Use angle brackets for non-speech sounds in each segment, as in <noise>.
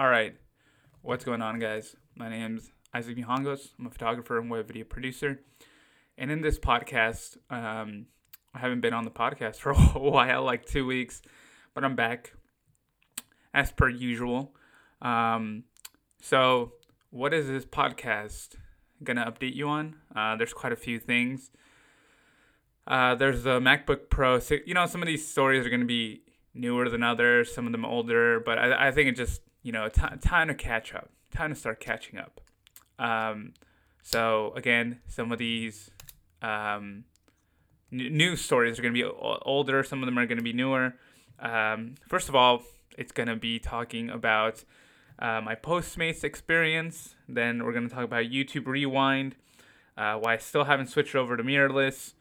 All right. What's going on, guys? My name's Isaac Mihangos. I'm a photographer and web video producer. And in this podcast, um, I haven't been on the podcast for <laughs> a while, like two weeks, but I'm back as per usual. Um, so, what is this podcast gonna update you on? Uh, there's quite a few things. Uh, there's the MacBook Pro. So, you know, some of these stories are gonna be newer than others, some of them older, but I, I think it just, you know, t- time to catch up, time to start catching up. Um, so again, some of these um, n- news stories are going to be o- older, some of them are going to be newer. Um, first of all, it's going to be talking about uh, my Postmates experience. Then we're going to talk about YouTube Rewind, uh, why I still haven't switched over to mirrorless,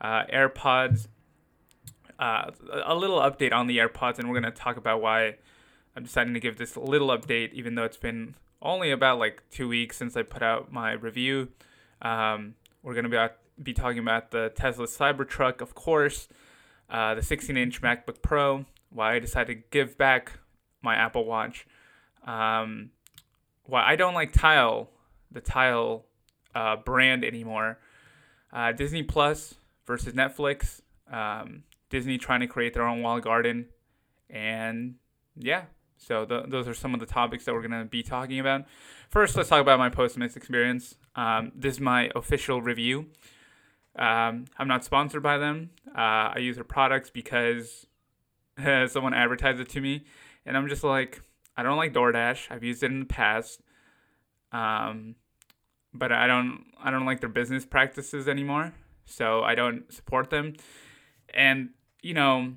uh, AirPods, uh, a little update on the AirPods, and we're going to talk about why I'm deciding to give this little update, even though it's been only about like two weeks since I put out my review. Um, we're going to be, be talking about the Tesla Cybertruck, of course, uh, the 16 inch MacBook Pro, why I decided to give back my Apple Watch, um, why I don't like Tile, the Tile uh, brand anymore, uh, Disney Plus versus Netflix, um, Disney trying to create their own walled garden, and yeah, so those are some of the topics that we're going to be talking about. First, let's talk about my Postmates experience. Um, this is my official review. Um, I'm not sponsored by them. Uh, I use their products because <laughs> someone advertised it to me, and I'm just like, I don't like DoorDash. I've used it in the past, um, but I don't I don't like their business practices anymore. So I don't support them. And you know,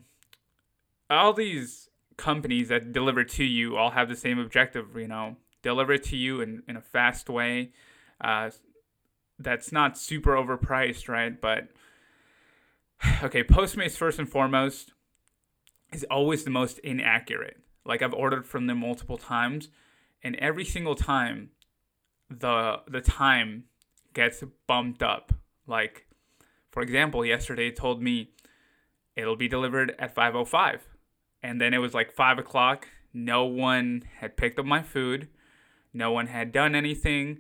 all these companies that deliver to you all have the same objective, you know, deliver it to you in, in a fast way. Uh, that's not super overpriced, right? But <sighs> okay, Postmates first and foremost is always the most inaccurate. Like I've ordered from them multiple times, and every single time the the time gets bumped up. Like for example, yesterday told me it'll be delivered at 505 and then it was like five o'clock. No one had picked up my food. No one had done anything.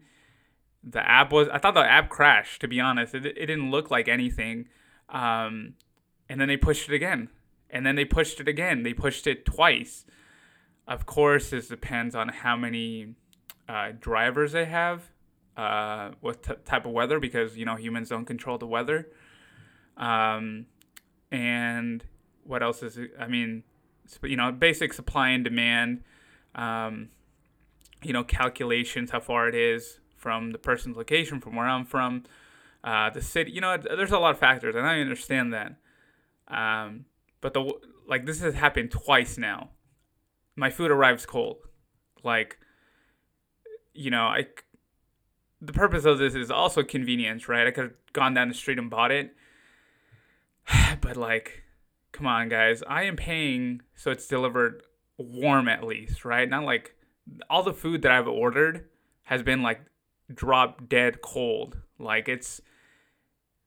The app was, I thought the app crashed, to be honest. It, it didn't look like anything. Um, and then they pushed it again. And then they pushed it again. They pushed it twice. Of course, this depends on how many uh, drivers they have, uh, what t- type of weather, because, you know, humans don't control the weather. Um, and what else is it? I mean, you know, basic supply and demand, um, you know, calculations, how far it is from the person's location, from where I'm from, uh, the city. You know, there's a lot of factors, and I understand that. Um, but the like, this has happened twice now. My food arrives cold. Like, you know, I. The purpose of this is also convenience, right? I could have gone down the street and bought it, <sighs> but like come on, guys. I am paying so it's delivered warm at least, right? Not like all the food that I've ordered has been like drop dead cold. Like it's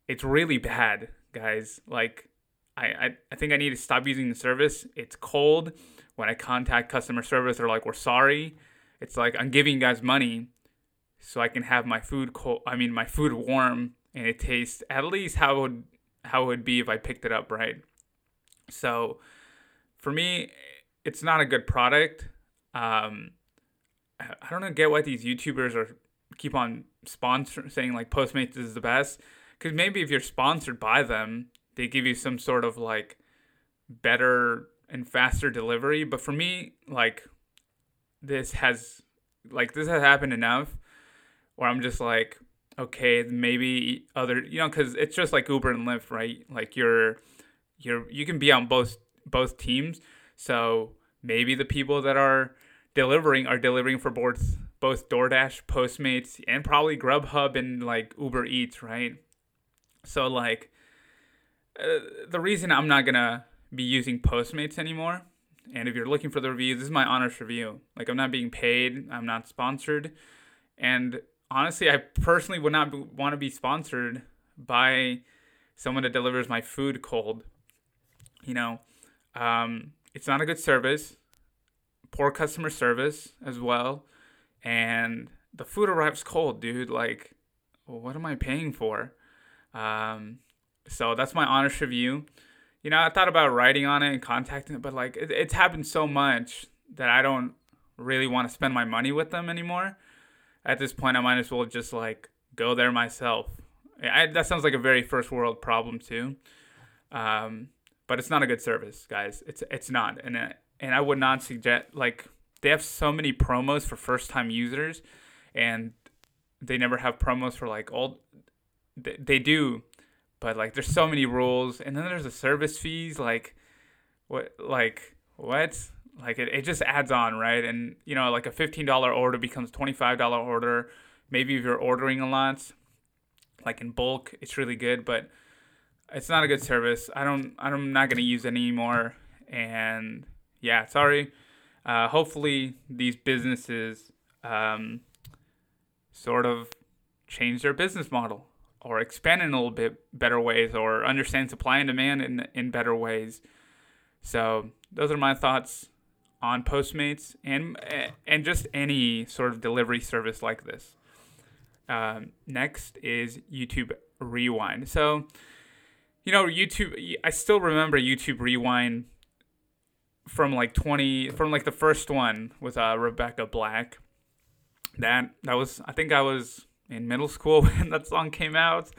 it's really bad, guys. Like I, I, I think I need to stop using the service. It's cold. When I contact customer service, they're like, "We're sorry." It's like I'm giving you guys money so I can have my food cold. I mean, my food warm and it tastes at least how it would how it would be if I picked it up, right? So for me, it's not a good product. Um, I don't know, get why these YouTubers are keep on sponsor saying like Postmates is the best. Because maybe if you're sponsored by them, they give you some sort of like better and faster delivery. But for me, like this has like this has happened enough where I'm just like, okay, maybe other you know, because it's just like Uber and Lyft, right? Like you're you're you can be on both both teams. So maybe the people that are delivering are delivering for both both DoorDash, Postmates, and probably Grubhub and like Uber Eats, right? So like uh, the reason I'm not gonna be using Postmates anymore, and if you're looking for the review, this is my honest review. Like I'm not being paid, I'm not sponsored, and honestly, I personally would not want to be sponsored by someone that delivers my food cold you know, um, it's not a good service. poor customer service as well, and the food arrives cold, dude. Like, what am I paying for? Um, so that's my honest review. You know, I thought about writing on it and contacting it, but like it, it's happened so much that I don't really want to spend my money with them anymore. At this point, I might as well just like go there myself. I, that sounds like a very first world problem too, um, but it's not a good service, guys. It's it's not, and uh, and I would not suggest like they have so many promos for first time users, and they never have promos for like old. They, they do, but like there's so many rules, and then there's the service fees. Like what? Like what? Like it, it just adds on, right? And you know, like a fifteen dollar order becomes twenty five dollar order. Maybe if you're ordering a lot, like in bulk, it's really good, but it's not a good service. I don't. I'm not gonna use it anymore. And yeah, sorry. Uh, hopefully, these businesses um, sort of change their business model or expand in a little bit better ways or understand supply and demand in in better ways. So those are my thoughts on Postmates and and just any sort of delivery service like this. Um, next is YouTube Rewind. So, you know, YouTube. I still remember YouTube Rewind from like twenty from like the first one with uh, Rebecca Black. That that was I think I was in middle school <laughs> when that song came out,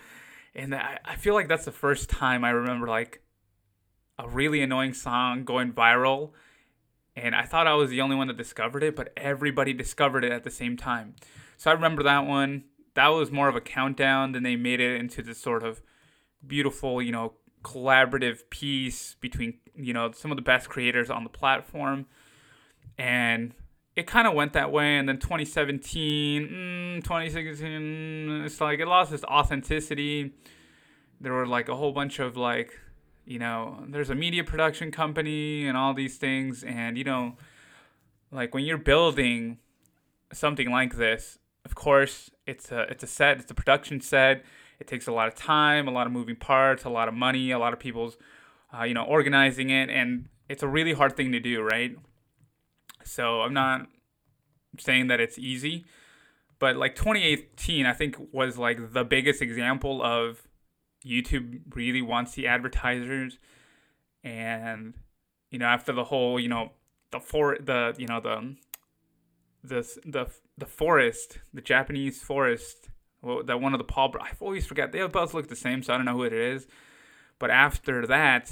and I, I feel like that's the first time I remember like a really annoying song going viral and I thought I was the only one that discovered it, but everybody discovered it at the same time. So I remember that one. That was more of a countdown. Then they made it into this sort of beautiful, you know, collaborative piece between, you know, some of the best creators on the platform. And it kind of went that way. And then 2017, mm, 2016, it's like it lost its authenticity. There were like a whole bunch of like you know, there's a media production company and all these things. And, you know, like when you're building something like this, of course, it's a, it's a set, it's a production set. It takes a lot of time, a lot of moving parts, a lot of money, a lot of people's, uh, you know, organizing it. And it's a really hard thing to do, right? So I'm not saying that it's easy, but like 2018, I think was like the biggest example of YouTube really wants the advertisers, and you know after the whole you know the for the you know the the the the forest the Japanese forest well, that one of the Paul I always forget they both look the same so I don't know who it is, but after that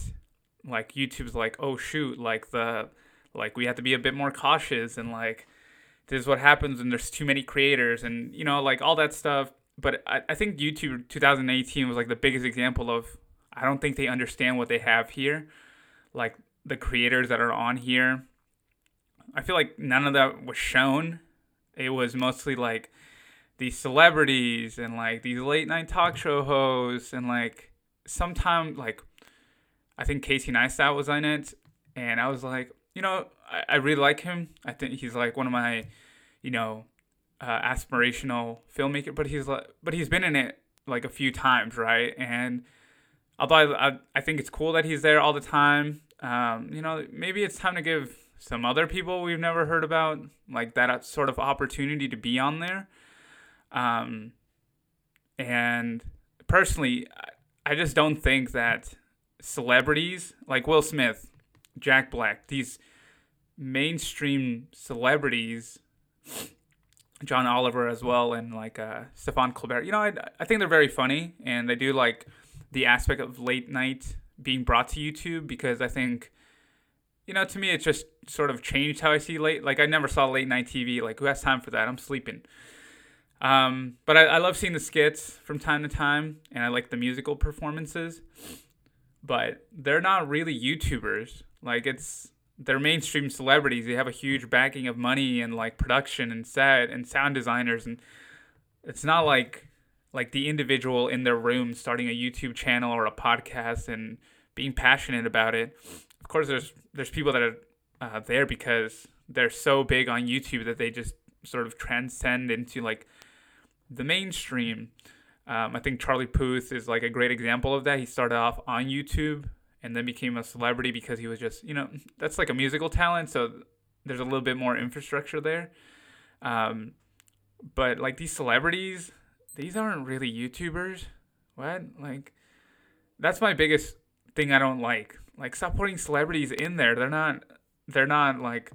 like YouTube's like oh shoot like the like we have to be a bit more cautious and like this is what happens when there's too many creators and you know like all that stuff but I, I think YouTube 2018 was like the biggest example of I don't think they understand what they have here. Like the creators that are on here, I feel like none of that was shown. It was mostly like these celebrities and like these late night talk show hosts and like sometimes like I think Casey Neistat was on it and I was like, you know, I, I really like him. I think he's like one of my, you know, uh, aspirational filmmaker, but he's like, but he's been in it like a few times, right? And although I, I, I think it's cool that he's there all the time, um, you know, maybe it's time to give some other people we've never heard about like that sort of opportunity to be on there. Um, and personally, I just don't think that celebrities like Will Smith, Jack Black, these mainstream celebrities John Oliver as well, and like uh, Stephen Colbert. You know, I, I think they're very funny, and they do like the aspect of late night being brought to YouTube because I think, you know, to me it just sort of changed how I see late. Like I never saw late night TV. Like who has time for that? I'm sleeping. Um, but I, I love seeing the skits from time to time, and I like the musical performances. But they're not really YouTubers. Like it's they're mainstream celebrities. They have a huge backing of money and like production and set and sound designers and it's not like like the individual in their room starting a YouTube channel or a podcast and being passionate about it. Of course, there's there's people that are uh, there because they're so big on YouTube that they just sort of transcend into like the mainstream. Um, I think Charlie Puth is like a great example of that. He started off on YouTube and then became a celebrity because he was just you know that's like a musical talent so there's a little bit more infrastructure there. Um, but like these celebrities, these aren't really YouTubers. What? Like, that's my biggest thing I don't like. Like, stop putting celebrities in there. They're not. They're not like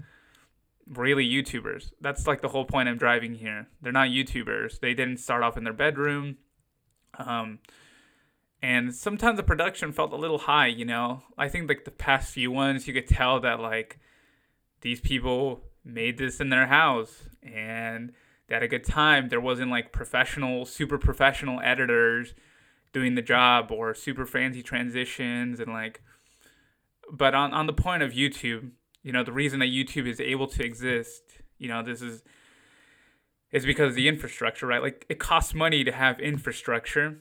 really YouTubers. That's like the whole point I'm driving here. They're not YouTubers. They didn't start off in their bedroom. Um, and sometimes the production felt a little high, you know. I think like the past few ones, you could tell that like these people made this in their house and they had a good time. There wasn't like professional, super professional editors doing the job or super fancy transitions and like. But on on the point of YouTube, you know, the reason that YouTube is able to exist, you know, this is is because of the infrastructure, right? Like it costs money to have infrastructure.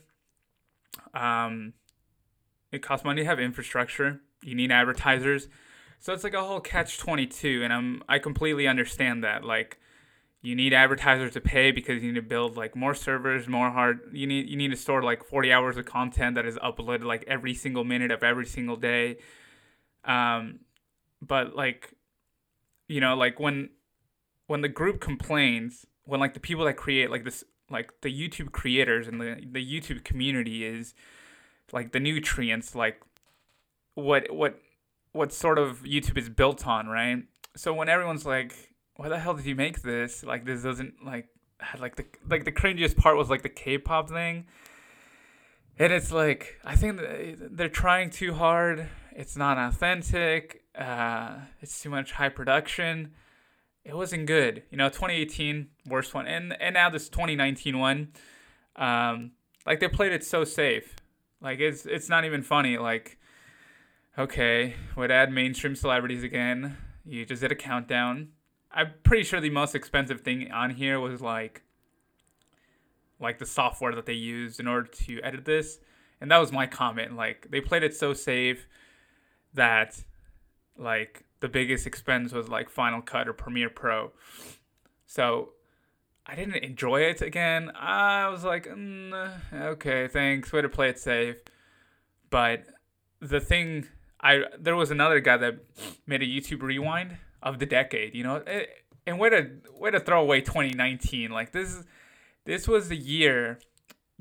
Um, it costs money to have infrastructure. You need advertisers, so it's like a whole catch twenty two, and I'm I completely understand that. Like, you need advertisers to pay because you need to build like more servers, more hard. You need you need to store like forty hours of content that is uploaded like every single minute of every single day. Um, but like you know like when when the group complains when like the people that create like this like the youtube creators and the the youtube community is like the nutrients like what what what sort of youtube is built on right? So when everyone's like why the hell did you make this? Like this doesn't like like the like the cringiest part was like the k-pop thing. And it's like i think eh, they're trying too hard. It's not authentic uh, it's too much high production. It wasn't good. You know, 2018 worst one, and and now this 2019 one, um, like they played it so safe. Like it's it's not even funny. Like, okay, would add mainstream celebrities again. You just did a countdown. I'm pretty sure the most expensive thing on here was like like the software that they used in order to edit this. And that was my comment. Like they played it so safe that like the biggest expense was like Final Cut or Premiere Pro. So I didn't enjoy it again. I was like, mm, okay, thanks. Way to play it safe. But the thing, I there was another guy that made a YouTube rewind of the decade. You know, it, and way to way to throw away 2019. Like this, this was the year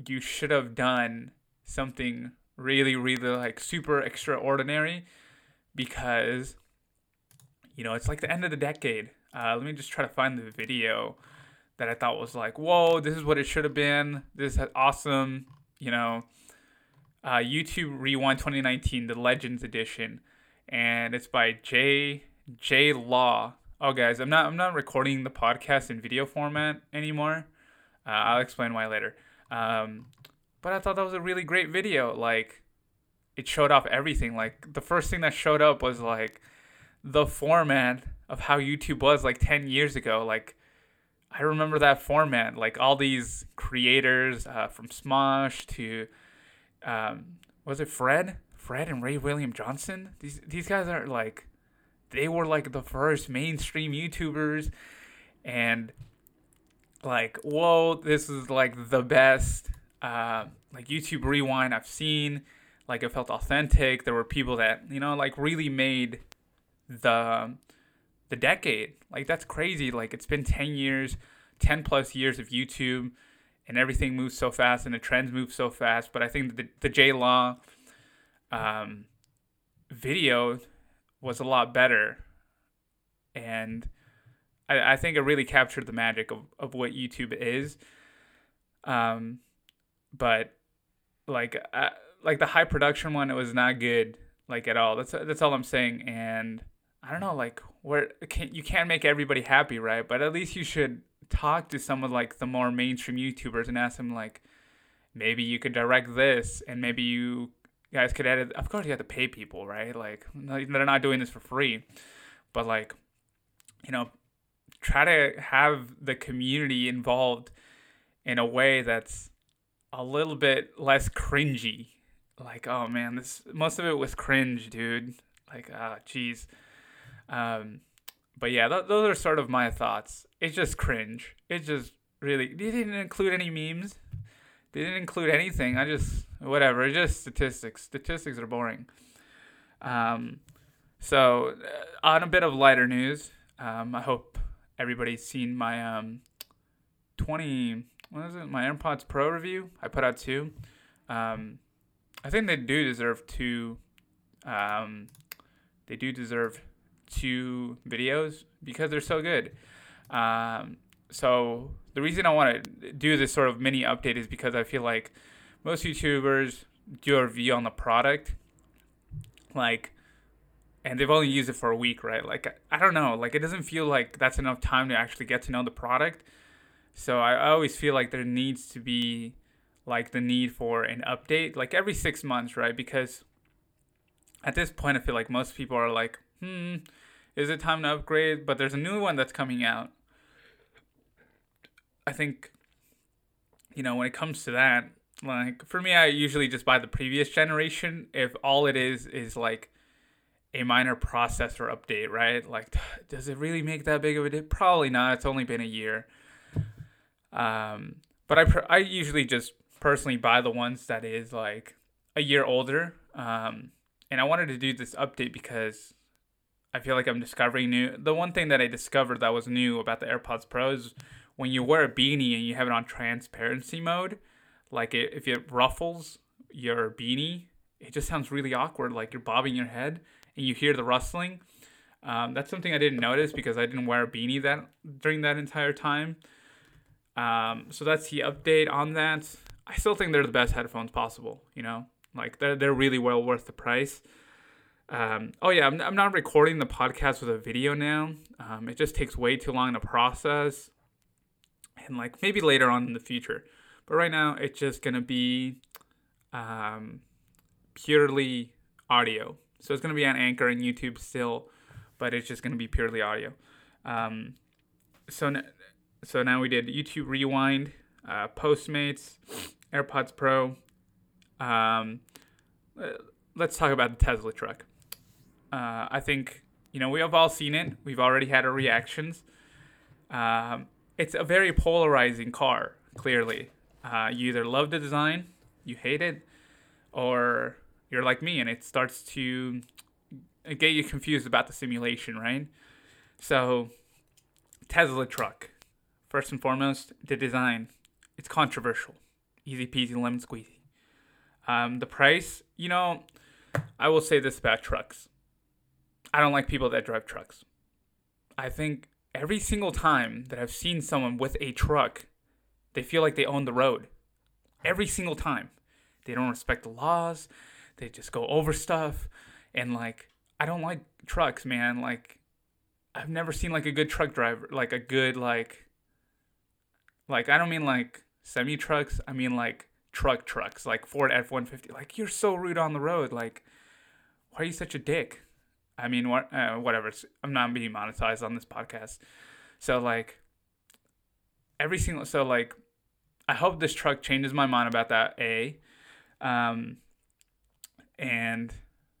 you should have done something really, really like super extraordinary because you know it's like the end of the decade. Uh, let me just try to find the video that I thought was like, whoa, this is what it should have been. This is awesome. You know, uh, YouTube Rewind 2019, the Legends Edition, and it's by J J Law. Oh, guys, I'm not I'm not recording the podcast in video format anymore. Uh, I'll explain why later. Um, but I thought that was a really great video. Like, it showed off everything. Like the first thing that showed up was like the format of how YouTube was like 10 years ago. Like I remember that format. Like all these creators uh, from Smosh to um, was it Fred? Fred and Ray William Johnson. These these guys are like they were like the first mainstream YouTubers and like whoa this is like the best uh, like YouTube rewind I've seen like it felt authentic. There were people that you know like really made the the decade. Like that's crazy. Like it's been ten years, ten plus years of YouTube, and everything moves so fast, and the trends move so fast. But I think the the J Law um, video was a lot better, and I, I think it really captured the magic of, of what YouTube is. Um, but like. I, like the high production one, it was not good like at all. That's that's all I'm saying. And I don't know, like where can you can't make everybody happy, right? But at least you should talk to some of like the more mainstream YouTubers and ask them like, maybe you could direct this, and maybe you guys could edit. Of course, you have to pay people, right? Like they're not doing this for free, but like, you know, try to have the community involved in a way that's a little bit less cringy like oh man this most of it was cringe dude. Like ah uh, jeez. Um but yeah th- those are sort of my thoughts. It's just cringe. It just really they didn't include any memes. They didn't include anything. I just whatever. It's just statistics. Statistics are boring. Um so uh, on a bit of lighter news Um, I hope everybody's seen my um, 20 what is it? My AirPods Pro review. I put out two. Um, I think they do deserve two. Um, they do deserve two videos because they're so good. Um, so the reason I want to do this sort of mini update is because I feel like most YouTubers do a review on the product, like, and they've only used it for a week, right? Like, I don't know, like it doesn't feel like that's enough time to actually get to know the product. So I, I always feel like there needs to be like the need for an update, like every six months, right? Because at this point, I feel like most people are like, hmm, is it time to upgrade? But there's a new one that's coming out. I think, you know, when it comes to that, like for me, I usually just buy the previous generation if all it is is like a minor processor update, right? Like, <sighs> does it really make that big of a difference? Probably not. It's only been a year. Um, but I I usually just personally buy the ones that is like a year older. Um, and I wanted to do this update because I feel like I'm discovering new. The one thing that I discovered that was new about the AirPods Pro is when you wear a beanie and you have it on transparency mode, like it, if it ruffles your beanie, it just sounds really awkward, like you're bobbing your head and you hear the rustling. Um, that's something I didn't notice because I didn't wear a beanie that during that entire time. Um, so that's the update on that. I still think they're the best headphones possible. You know, like they're they're really well worth the price. Um, oh yeah, I'm, I'm not recording the podcast with a video now. Um, it just takes way too long to process, and like maybe later on in the future. But right now, it's just gonna be um, purely audio. So it's gonna be on Anchor and YouTube still, but it's just gonna be purely audio. Um, so so now we did YouTube Rewind, uh, Postmates, AirPods Pro. Um, uh, let's talk about the Tesla truck. Uh, I think you know we have all seen it. We've already had our reactions. Um, it's a very polarizing car. Clearly, uh, you either love the design, you hate it, or you're like me and it starts to get you confused about the simulation, right? So, Tesla truck. First and foremost, the design. It's controversial. Easy peasy lemon squeezy. Um, the price, you know, I will say this about trucks. I don't like people that drive trucks. I think every single time that I've seen someone with a truck, they feel like they own the road. Every single time. They don't respect the laws. They just go over stuff. And like, I don't like trucks, man. Like, I've never seen like a good truck driver, like a good, like, like I don't mean like semi trucks. I mean like truck trucks, like Ford F one fifty. Like you're so rude on the road. Like why are you such a dick? I mean what? Uh, whatever. I'm not being monetized on this podcast. So like every single so like I hope this truck changes my mind about that. A, um, and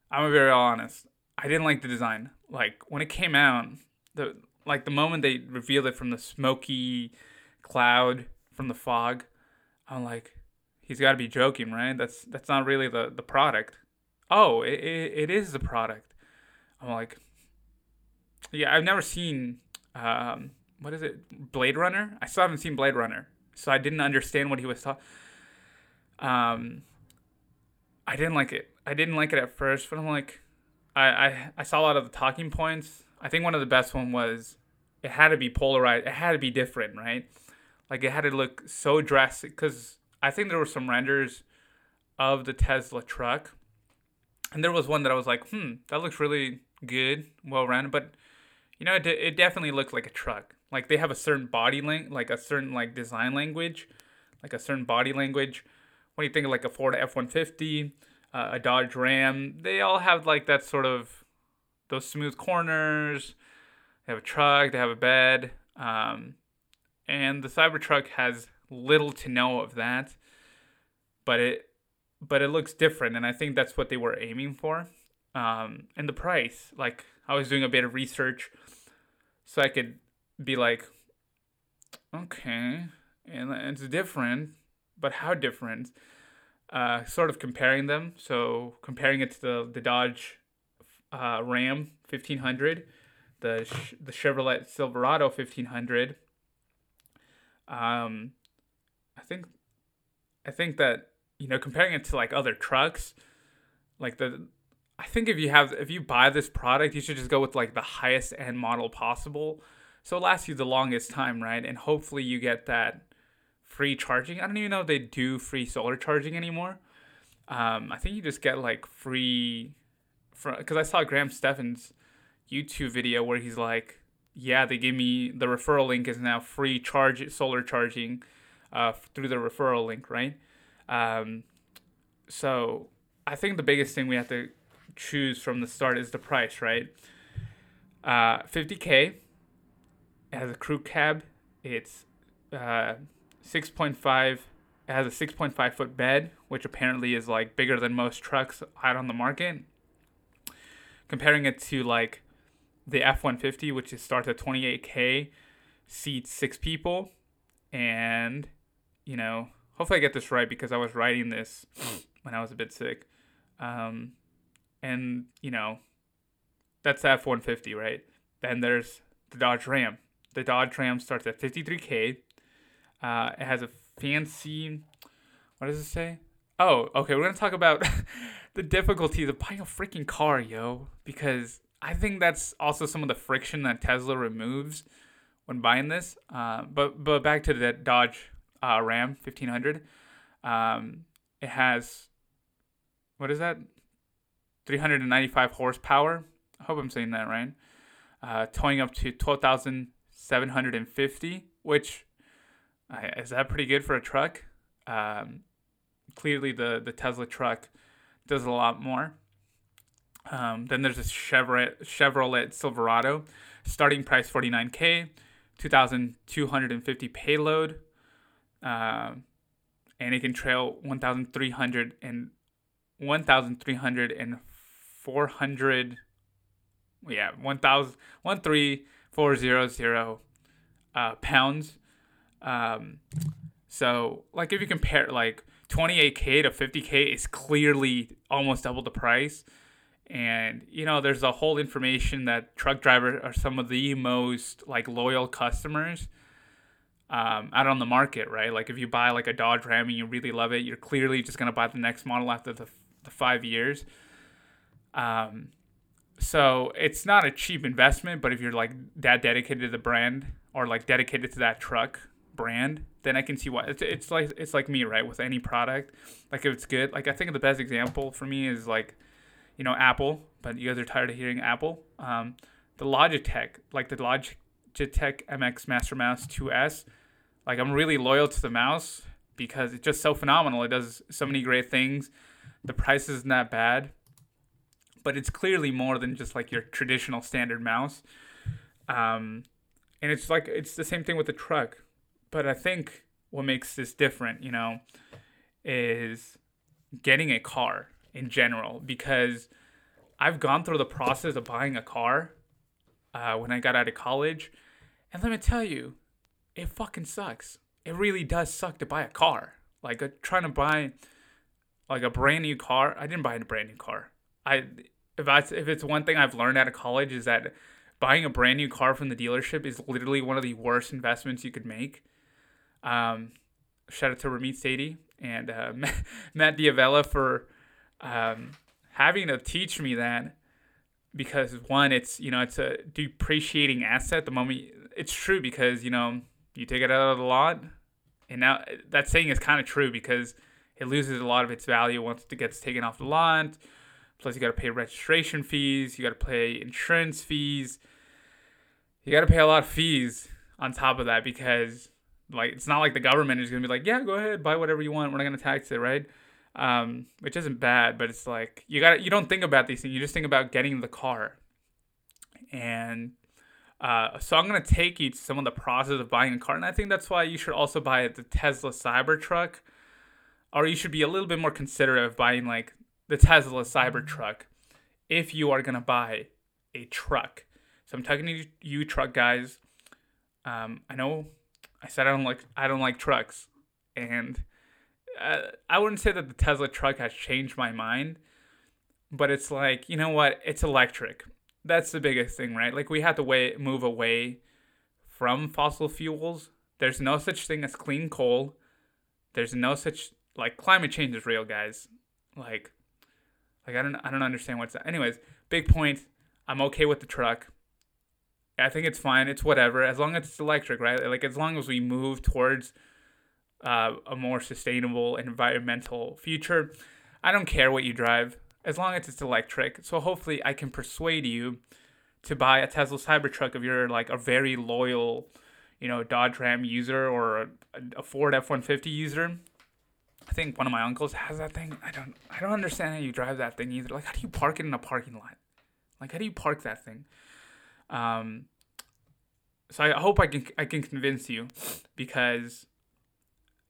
I'm very honest. I didn't like the design. Like when it came out, the like the moment they revealed it from the smoky cloud from the fog. I'm like, he's got to be joking, right? That's that's not really the the product. Oh, it, it, it is the product. I'm like, yeah, I've never seen um, what is it, Blade Runner? I still haven't seen Blade Runner, so I didn't understand what he was talking. Um, I didn't like it. I didn't like it at first, but I'm like, I, I I saw a lot of the talking points. I think one of the best one was it had to be polarized. It had to be different, right? Like it had to look so drastic because I think there were some renders of the Tesla truck, and there was one that I was like, hmm, that looks really good, well rendered. But you know, it, it definitely looked like a truck. Like they have a certain body length, like a certain like design language, like a certain body language. When you think of like a Ford F one fifty, uh, a Dodge Ram, they all have like that sort of those smooth corners. They have a truck. They have a bed. Um, and the Cybertruck has little to no of that, but it but it looks different, and I think that's what they were aiming for. Um, and the price, like I was doing a bit of research, so I could be like, okay, and it's different, but how different? Uh, sort of comparing them. So comparing it to the the Dodge uh, Ram 1500, the the Chevrolet Silverado 1500. Um, I think, I think that you know comparing it to like other trucks, like the, I think if you have if you buy this product, you should just go with like the highest end model possible, so it lasts you the longest time, right? And hopefully you get that free charging. I don't even know if they do free solar charging anymore. Um, I think you just get like free, because I saw Graham Stephan's YouTube video where he's like, yeah, they give me the referral link is now free charge solar charging uh, through the referral link, right? Um, so I think the biggest thing we have to choose from the start is the price, right? Uh, 50k it has a crew cab. It's uh, 6.5. It has a 6.5 foot bed, which apparently is like bigger than most trucks out on the market. Comparing it to like the F 150, which is starts at 28K, seats six people. And, you know, hopefully I get this right because I was writing this <sniffs> when I was a bit sick. Um, and, you know, that's the F 150, right? Then there's the Dodge Ram. The Dodge Ram starts at 53K. Uh, it has a fancy. What does it say? Oh, okay. We're gonna talk about <laughs> the difficulties of buying a freaking car, yo. Because I think that's also some of the friction that Tesla removes when buying this. Uh, but but back to the Dodge uh, Ram 1500. Um, it has what is that? 395 horsepower. I hope I'm saying that right. Uh, towing up to 12,750, which is that pretty good for a truck? Um, clearly, the the Tesla truck does a lot more. Um, then there's a Chevrolet, Chevrolet Silverado, starting price 49k, 2,250 payload, uh, and it can trail 1,300 and 1,300 and 400, yeah, 1,000, 13400 uh, pounds. Um, so, like, if you compare, like, 28k to 50k is clearly almost double the price and you know there's a whole information that truck drivers are some of the most like loyal customers um, out on the market right? Like if you buy like a dodge ram and you really love it you're clearly just going to buy the next model after the, the five years. Um, so it's not a cheap investment but if you're like that dedicated to the brand or like dedicated to that truck brand then i can see why. It's, it's like it's like me right with any product. Like if it's good like i think the best example for me is like you know, Apple, but you guys are tired of hearing Apple. Um, the Logitech, like the Logitech MX Master Mouse 2S, like I'm really loyal to the mouse because it's just so phenomenal. It does so many great things. The price isn't that bad, but it's clearly more than just like your traditional standard mouse. Um, and it's like it's the same thing with the truck, but I think what makes this different, you know, is getting a car in general because I've gone through the process of buying a car uh, when I got out of college, and let me tell you, it fucking sucks. It really does suck to buy a car. Like uh, trying to buy like a brand new car. I didn't buy a brand new car. I if I if it's one thing I've learned out of college is that buying a brand new car from the dealership is literally one of the worst investments you could make. Um, shout out to Ramit Sethi and uh, <laughs> Matt D'Avella for um, having to teach me that because one, it's you know it's a depreciating asset. The moment it's true because you know you take it out of the lot, and now that saying is kind of true because it loses a lot of its value once it gets taken off the lot. Plus, you got to pay registration fees, you got to pay insurance fees, you got to pay a lot of fees on top of that because like it's not like the government is gonna be like, yeah, go ahead, buy whatever you want, we're not gonna tax it, right? Um, which isn't bad, but it's like you got you don't think about these things. You just think about getting the car. And uh, so I'm gonna take you to some of the process of buying a car, and I think that's why you should also buy the Tesla Cybertruck, or you should be a little bit more considerate of buying like the Tesla Cybertruck if you are gonna buy a truck. So I'm talking to you, truck guys. Um, I know I said I don't like I don't like trucks, and uh, I wouldn't say that the Tesla truck has changed my mind, but it's like, you know what? It's electric. that's the biggest thing, right? Like we have to way, move away from fossil fuels. There's no such thing as clean coal. There's no such like climate change is real, guys. Like like I don't I don't understand what's that. Anyways, big point. I'm okay with the truck. I think it's fine. It's whatever as long as it's electric, right? Like as long as we move towards uh, a more sustainable environmental future. I don't care what you drive as long as it's electric. So hopefully I can persuade you to buy a Tesla Cybertruck if you're like a very loyal, you know, Dodge Ram user or a, a Ford F150 user. I think one of my uncles has that thing. I don't I don't understand how you drive that thing either. Like how do you park it in a parking lot? Like how do you park that thing? Um so I hope I can I can convince you because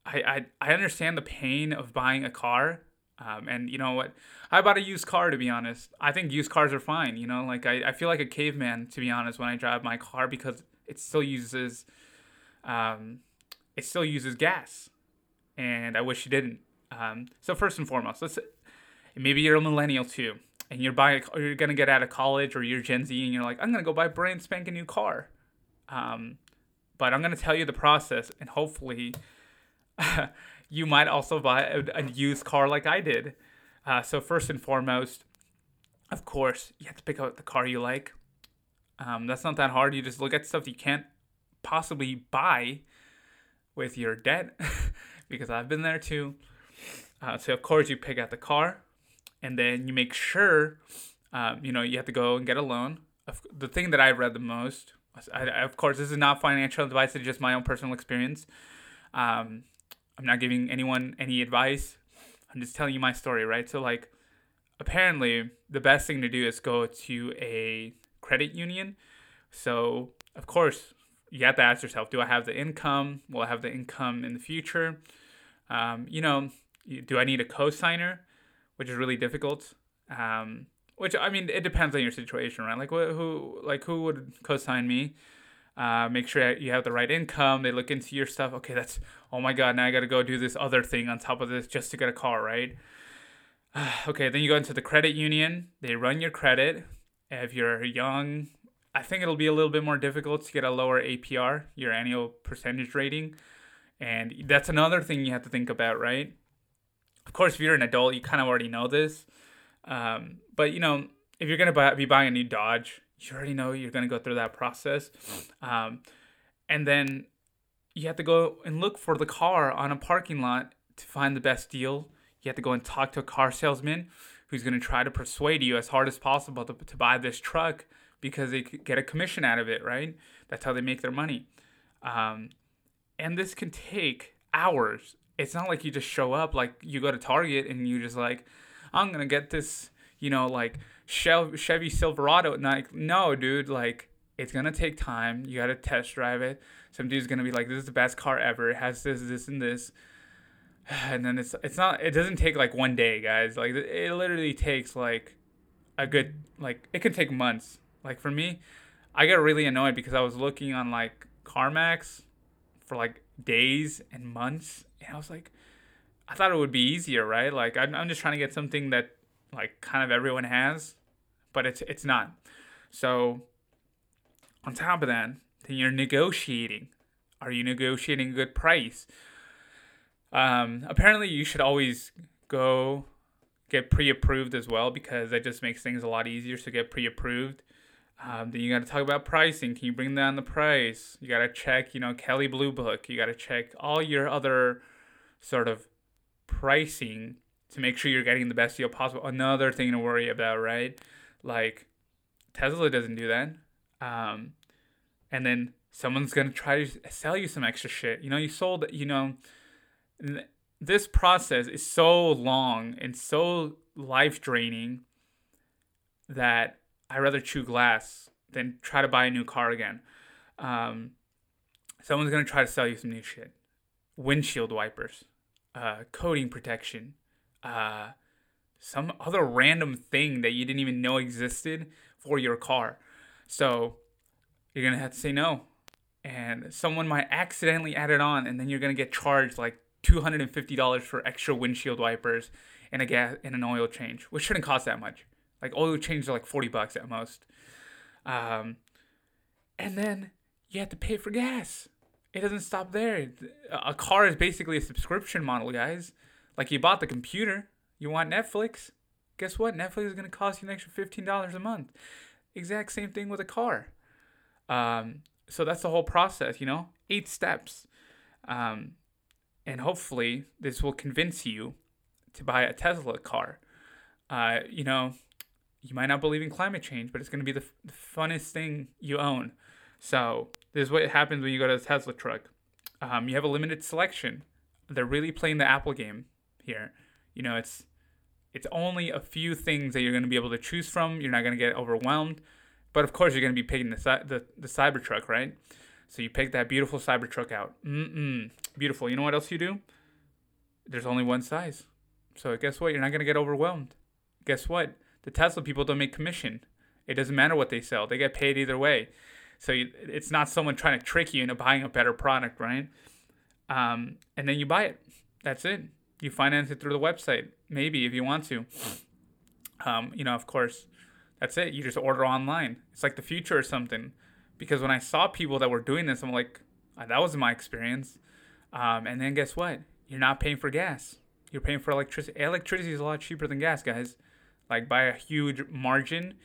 I I, I understand the pain of buying a car. Um, and you know what? I bought a used car to be honest. I think used cars are fine. You know, like I, I feel like a caveman to be honest when I drive my car because it still uses um, it still uses gas and I wish you didn't. Um, so first and foremost, let's maybe you're a millennial too, and you're buying, or you're gonna get out of college, or you're Gen Z, and you're like, I'm gonna go buy a brand spanking new car. Um, but I'm gonna tell you the process, and hopefully, <laughs> you might also buy a, a, used car like I did. Uh, so first and foremost, of course, you have to pick out the car you like. Um, that's not that hard. You just look at stuff you can't possibly buy with your debt. <laughs> because I've been there too. Uh, so of course you pick out the car, and then you make sure, um, you know, you have to go and get a loan. The thing that I read the most, I, of course, this is not financial advice; it's just my own personal experience. Um, I'm not giving anyone any advice. I'm just telling you my story, right? So like, apparently, the best thing to do is go to a credit union. So of course, you have to ask yourself, do I have the income? Will I have the income in the future? Um, you know, do I need a co-signer, which is really difficult. Um, which I mean, it depends on your situation, right? Like who, like who would co-sign me? Uh, make sure you have the right income. They look into your stuff. Okay, that's oh my god. Now I got to go do this other thing on top of this just to get a car, right? <sighs> okay, then you go into the credit union. They run your credit. If you're young, I think it'll be a little bit more difficult to get a lower APR, your annual percentage rating. And that's another thing you have to think about, right? Of course, if you're an adult, you kind of already know this. Um, but, you know, if you're going to buy, be buying a new Dodge, you already know you're going to go through that process. Um, and then you have to go and look for the car on a parking lot to find the best deal. You have to go and talk to a car salesman who's going to try to persuade you as hard as possible to, to buy this truck because they get a commission out of it, right? That's how they make their money. Um, and this can take hours. It's not like you just show up, like you go to Target and you just like, I'm gonna get this, you know, like Chevy Silverado. And like, no, dude, like it's gonna take time. You gotta test drive it. Some dude's gonna be like, this is the best car ever. It has this, this, and this. <sighs> And then it's it's not. It doesn't take like one day, guys. Like it literally takes like a good like it can take months like for me, I got really annoyed because I was looking on like CarMax for like days and months, and I was like, I thought it would be easier, right? Like I'm, I'm just trying to get something that like kind of everyone has, but it's it's not. So on top of that, then you're negotiating. Are you negotiating a good price? Um, apparently, you should always go get pre-approved as well because that just makes things a lot easier to get pre-approved. Um, then you got to talk about pricing. Can you bring down the price? You got to check, you know, Kelley Blue Book. You got to check all your other sort of pricing to make sure you're getting the best deal possible. Another thing to worry about, right? Like Tesla doesn't do that. Um, and then someone's gonna try to sell you some extra shit. You know, you sold. You know, this process is so long and so life draining that I'd rather chew glass than try to buy a new car again. Um, someone's gonna try to sell you some new shit, windshield wipers, uh, coating protection, uh, some other random thing that you didn't even know existed for your car. So you're gonna have to say no, and someone might accidentally add it on, and then you're gonna get charged like two hundred and fifty dollars for extra windshield wipers and a gas and an oil change, which shouldn't cost that much. Like oil change are like 40 bucks at most. Um, and then you have to pay for gas. It doesn't stop there. A car is basically a subscription model, guys. Like you bought the computer, you want Netflix. Guess what? Netflix is going to cost you an extra $15 a month. Exact same thing with a car. Um, so that's the whole process, you know? Eight steps. Um, and hopefully, this will convince you to buy a Tesla car. Uh, you know, you might not believe in climate change, but it's going to be the, f- the funnest thing you own. So, this is what happens when you go to a Tesla truck. Um, you have a limited selection. They're really playing the Apple game here. You know, it's it's only a few things that you're going to be able to choose from. You're not going to get overwhelmed. But of course, you're going to be picking the, the, the Cybertruck, right? So you pick that beautiful Cybertruck out. Mm-mm. Beautiful. You know what else you do? There's only one size. So guess what? You're not going to get overwhelmed. Guess what? The Tesla people don't make commission. It doesn't matter what they sell. They get paid either way. So you, it's not someone trying to trick you into buying a better product, right? Um, and then you buy it. That's it. You finance it through the website, maybe if you want to. Um, you know, of course, that's it. You just order online. It's like the future or something. Because when I saw people that were doing this, I'm like, ah, that wasn't my experience. Um, and then guess what? You're not paying for gas. You're paying for electricity. Electricity is a lot cheaper than gas, guys. Like by a huge margin.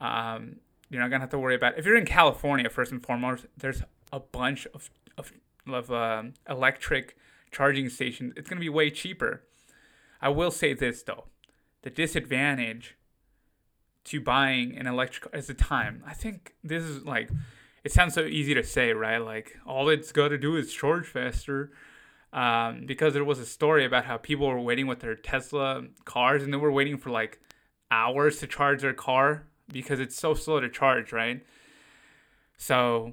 Um, you're not gonna have to worry about. It. If you're in California, first and foremost, there's a bunch of of, of uh, electric charging stations. It's gonna be way cheaper. I will say this though, the disadvantage to buying an electric car is the time. I think this is like, it sounds so easy to say, right? Like all it's got to do is charge faster. Um, because there was a story about how people were waiting with their Tesla cars and they were waiting for like hours to charge their car because it's so slow to charge, right? So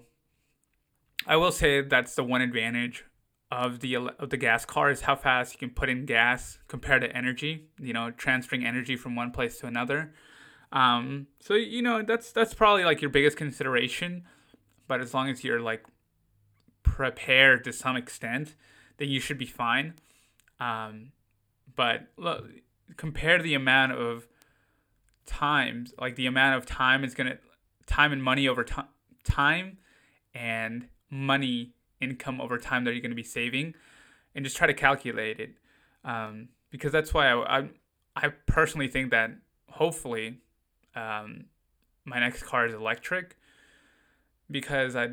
I will say that's the one advantage of the of the gas car is how fast you can put in gas compared to energy. You know, transferring energy from one place to another. Um, so you know that's that's probably like your biggest consideration, but as long as you're like prepared to some extent, then you should be fine. Um, but look, compare the amount of times, like the amount of time is gonna time and money over time, time and money income over time that you're gonna be saving, and just try to calculate it. Um, because that's why I, I I personally think that hopefully um, my next car is electric because I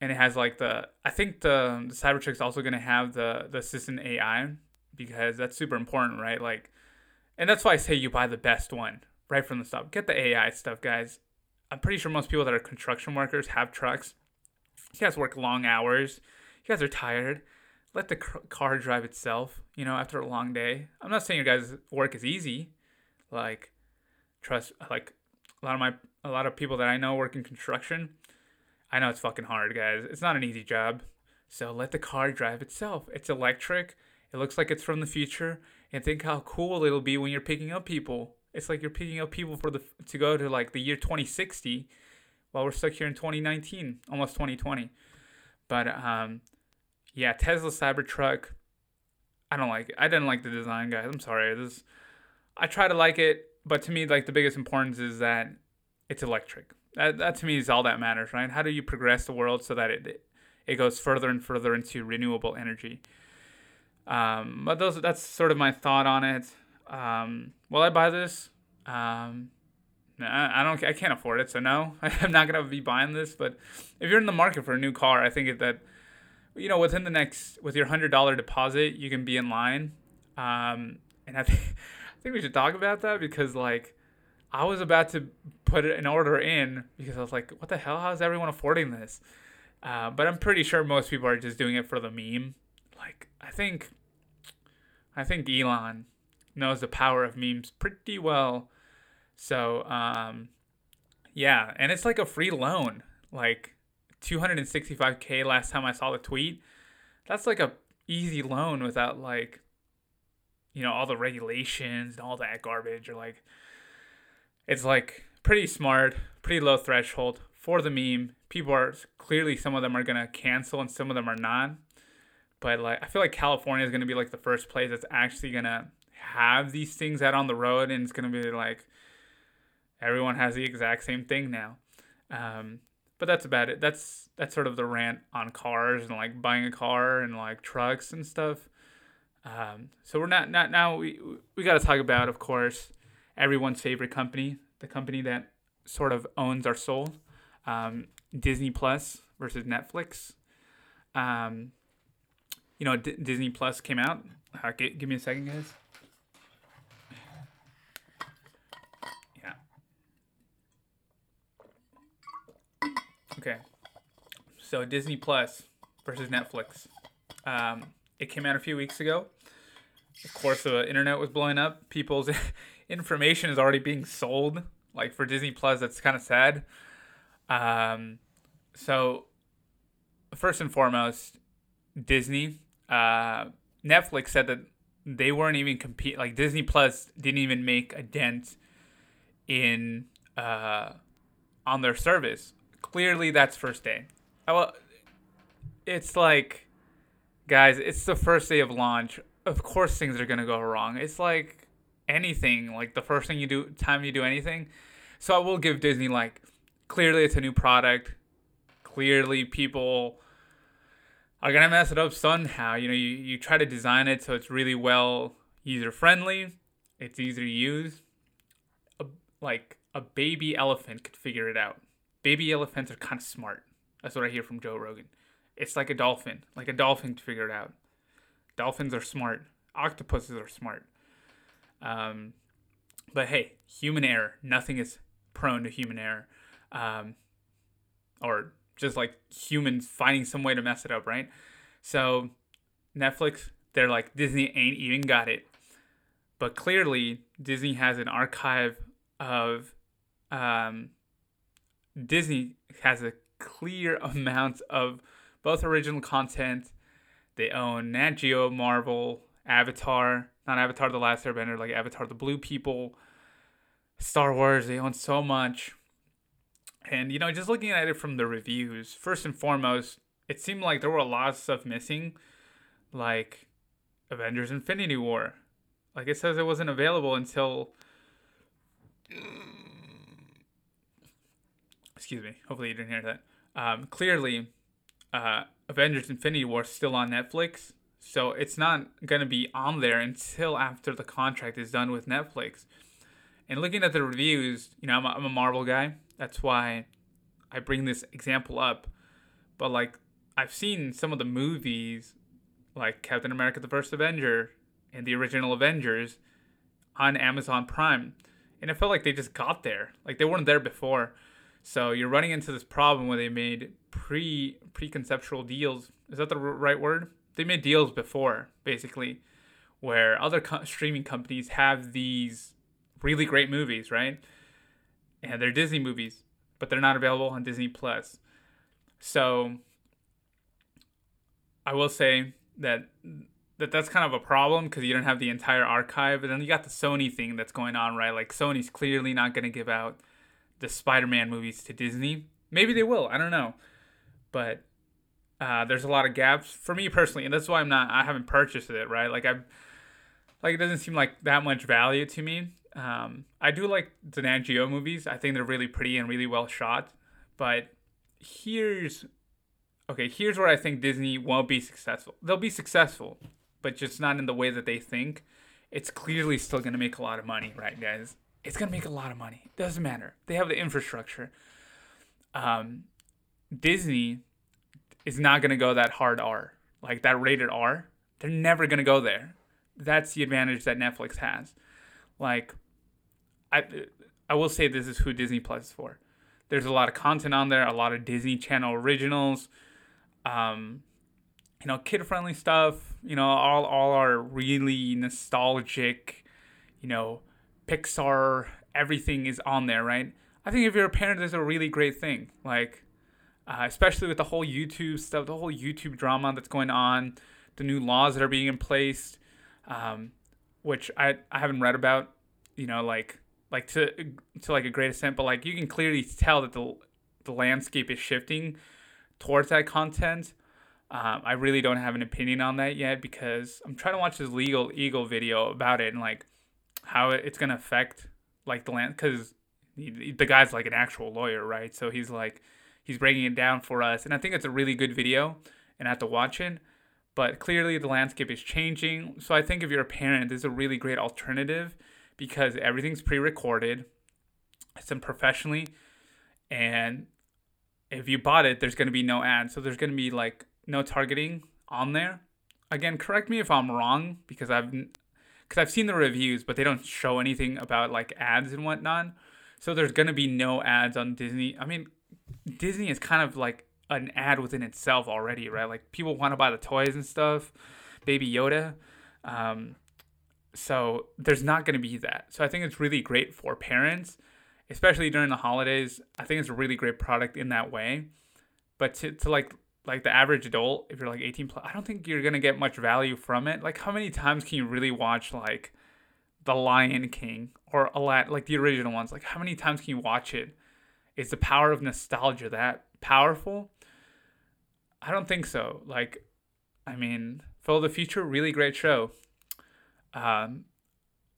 and it has like the I think the the Cybertruck's also gonna have the the assistant AI because that's super important, right? Like, and that's why I say you buy the best one right from the start. Get the AI stuff, guys. I'm pretty sure most people that are construction workers have trucks. You guys work long hours. You guys are tired. Let the car drive itself. You know, after a long day. I'm not saying your guys' work is easy. Like, trust like a lot of my a lot of people that I know work in construction. I know it's fucking hard, guys. It's not an easy job. So let the car drive itself. It's electric. It looks like it's from the future. And think how cool it'll be when you're picking up people. It's like you're picking up people for the to go to like the year 2060 while we're stuck here in 2019, almost 2020. But um yeah, Tesla Cybertruck I don't like it. I didn't like the design, guys. I'm sorry. This I try to like it but to me, like the biggest importance is that it's electric. That, that to me is all that matters, right? How do you progress the world so that it it goes further and further into renewable energy? Um, but those that's sort of my thought on it. Um, will I buy this? Um, I don't. I can't afford it, so no, <laughs> I'm not gonna be buying this. But if you're in the market for a new car, I think that you know within the next with your hundred dollar deposit, you can be in line. Um, and I <laughs> think I think we should talk about that because like I was about to put an order in because I was like, what the hell? How's everyone affording this? Uh, but I'm pretty sure most people are just doing it for the meme. Like I think, I think Elon knows the power of memes pretty well. So um, yeah, and it's like a free loan, like 265k last time I saw the tweet. That's like a easy loan without like you know all the regulations and all that garbage or like it's like pretty smart pretty low threshold for the meme people are clearly some of them are gonna cancel and some of them are not but like i feel like california is gonna be like the first place that's actually gonna have these things out on the road and it's gonna be like everyone has the exact same thing now Um, but that's about it. That's that's sort of the rant on cars and like buying a car and like trucks and stuff. Um, so we're not not now we we got to talk about of course everyone's favorite company, the company that sort of owns our soul, um, Disney Plus versus Netflix. Um, you know, D- Disney Plus came out. Uh, g- give me a second, guys. Yeah. Okay. So Disney Plus versus Netflix. Um, it came out a few weeks ago. Of course, the internet was blowing up. People's <laughs> information is already being sold. Like for Disney Plus, that's kind of sad. Um, so first and foremost, Disney, uh, Netflix said that they weren't even compete. Like Disney Plus didn't even make a dent in uh, on their service. Clearly, that's first day. Well, it's like, guys, it's the first day of launch. Of course, things are gonna go wrong. It's like anything. Like the first thing you do, time you do anything. So I will give Disney like, clearly it's a new product. Clearly, people are gonna mess it up somehow. You know, you, you try to design it so it's really well user friendly, it's easy to use. A, like a baby elephant could figure it out. Baby elephants are kind of smart. That's what I hear from Joe Rogan. It's like a dolphin, like a dolphin to figure it out. Dolphins are smart. Octopuses are smart. Um, but hey, human error. Nothing is prone to human error. Um, or just like humans finding some way to mess it up, right? So Netflix, they're like Disney ain't even got it. But clearly Disney has an archive of um, Disney has a clear <laughs> amount of both original content. They own Nat Geo, Marvel, Avatar, not Avatar the Last Airbender, like Avatar the Blue People, Star Wars. They own so much. And you know, just looking at it from the reviews, first and foremost, it seemed like there were a lot of stuff missing, like Avengers: Infinity War. Like it says, it wasn't available until. Excuse me. Hopefully, you didn't hear that. Um, clearly, uh, Avengers: Infinity War is still on Netflix, so it's not gonna be on there until after the contract is done with Netflix. And looking at the reviews, you know, I'm a, I'm a Marvel guy. That's why I bring this example up. But like, I've seen some of the movies, like Captain America: The First Avenger and the original Avengers, on Amazon Prime, and it felt like they just got there. Like they weren't there before. So you're running into this problem where they made pre preconceptual deals. Is that the right word? They made deals before, basically, where other co- streaming companies have these really great movies, right? And they're Disney movies, but they're not available on Disney Plus. So I will say that that that's kind of a problem because you don't have the entire archive. And then you got the Sony thing that's going on, right? Like Sony's clearly not going to give out the Spider-Man movies to Disney. Maybe they will. I don't know, but uh, there's a lot of gaps for me personally, and that's why I'm not. I haven't purchased it, right? Like I, like it doesn't seem like that much value to me. Um, I do like the Nat Geo movies. I think they're really pretty and really well shot. But here's okay. Here's where I think Disney won't be successful. They'll be successful, but just not in the way that they think. It's clearly still gonna make a lot of money, right, guys? It's gonna make a lot of money. Doesn't matter. They have the infrastructure. Um, Disney is not gonna go that hard R, like that rated R. They're never gonna go there. That's the advantage that Netflix has. Like I I will say this is who Disney Plus is for. There's a lot of content on there, a lot of Disney Channel originals, um, you know, kid friendly stuff. You know, all all our really nostalgic, you know, Pixar. Everything is on there, right? I think if you're a parent, it's a really great thing. Like, uh, especially with the whole YouTube stuff, the whole YouTube drama that's going on, the new laws that are being in place, um, which I I haven't read about. You know, like like to to like a great extent, but like you can clearly tell that the the landscape is shifting towards that content. Um, I really don't have an opinion on that yet because I'm trying to watch this LegalEagle video about it and like how it's gonna affect like the land because the guy's like an actual lawyer, right? So he's like he's breaking it down for us, and I think it's a really good video, and I have to watch it. But clearly, the landscape is changing. So I think if you're a parent, this is a really great alternative because everything's pre-recorded, it's done professionally, and if you bought it, there's going to be no ads. So there's going to be like no targeting on there. Again, correct me if I'm wrong because I've because I've seen the reviews, but they don't show anything about like ads and whatnot. So there's gonna be no ads on Disney. I mean, Disney is kind of like an ad within itself already, right? Like people want to buy the toys and stuff, Baby Yoda. Um, so there's not gonna be that. So I think it's really great for parents, especially during the holidays. I think it's a really great product in that way. But to, to like like the average adult, if you're like 18 plus, I don't think you're gonna get much value from it. Like, how many times can you really watch like The Lion King or Aladdin, like the original ones? Like, how many times can you watch it? Is the power of nostalgia that powerful? I don't think so. Like, I mean, Phil the Future, really great show. Um,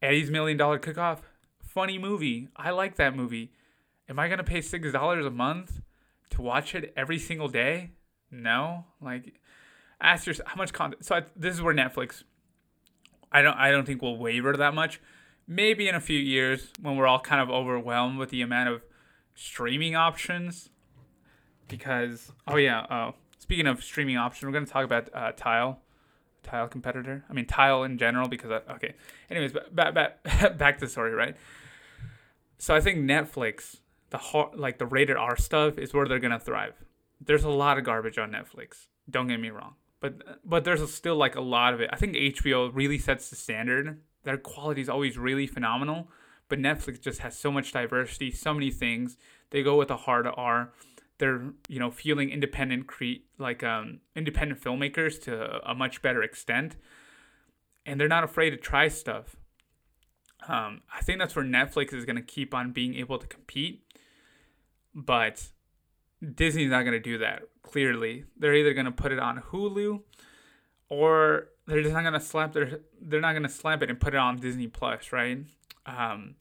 Eddie's Million Dollar Cook Off, funny movie. I like that movie. Am I gonna pay six dollars a month to watch it every single day? No, like ask yourself how much content. So I, this is where Netflix. I don't. I don't think will waver that much. Maybe in a few years when we're all kind of overwhelmed with the amount of streaming options. Because oh yeah. Oh, speaking of streaming options, we're gonna talk about uh, Tile. Tile competitor. I mean Tile in general because I, okay. Anyways, back back <laughs> back to the story, right? So I think Netflix, the hard, like the rated R stuff, is where they're gonna thrive there's a lot of garbage on Netflix. Don't get me wrong, but but there's still like a lot of it. I think HBO really sets the standard. Their quality is always really phenomenal, but Netflix just has so much diversity, so many things. They go with a hard R. They're you know feeling independent, like um, independent filmmakers to a much better extent, and they're not afraid to try stuff. Um, I think that's where Netflix is going to keep on being able to compete, but Disney's not going to do that. Clearly, they're either going to put it on Hulu, or they're just not going to slap their. They're not going to slap it and put it on Disney Plus, right? Um,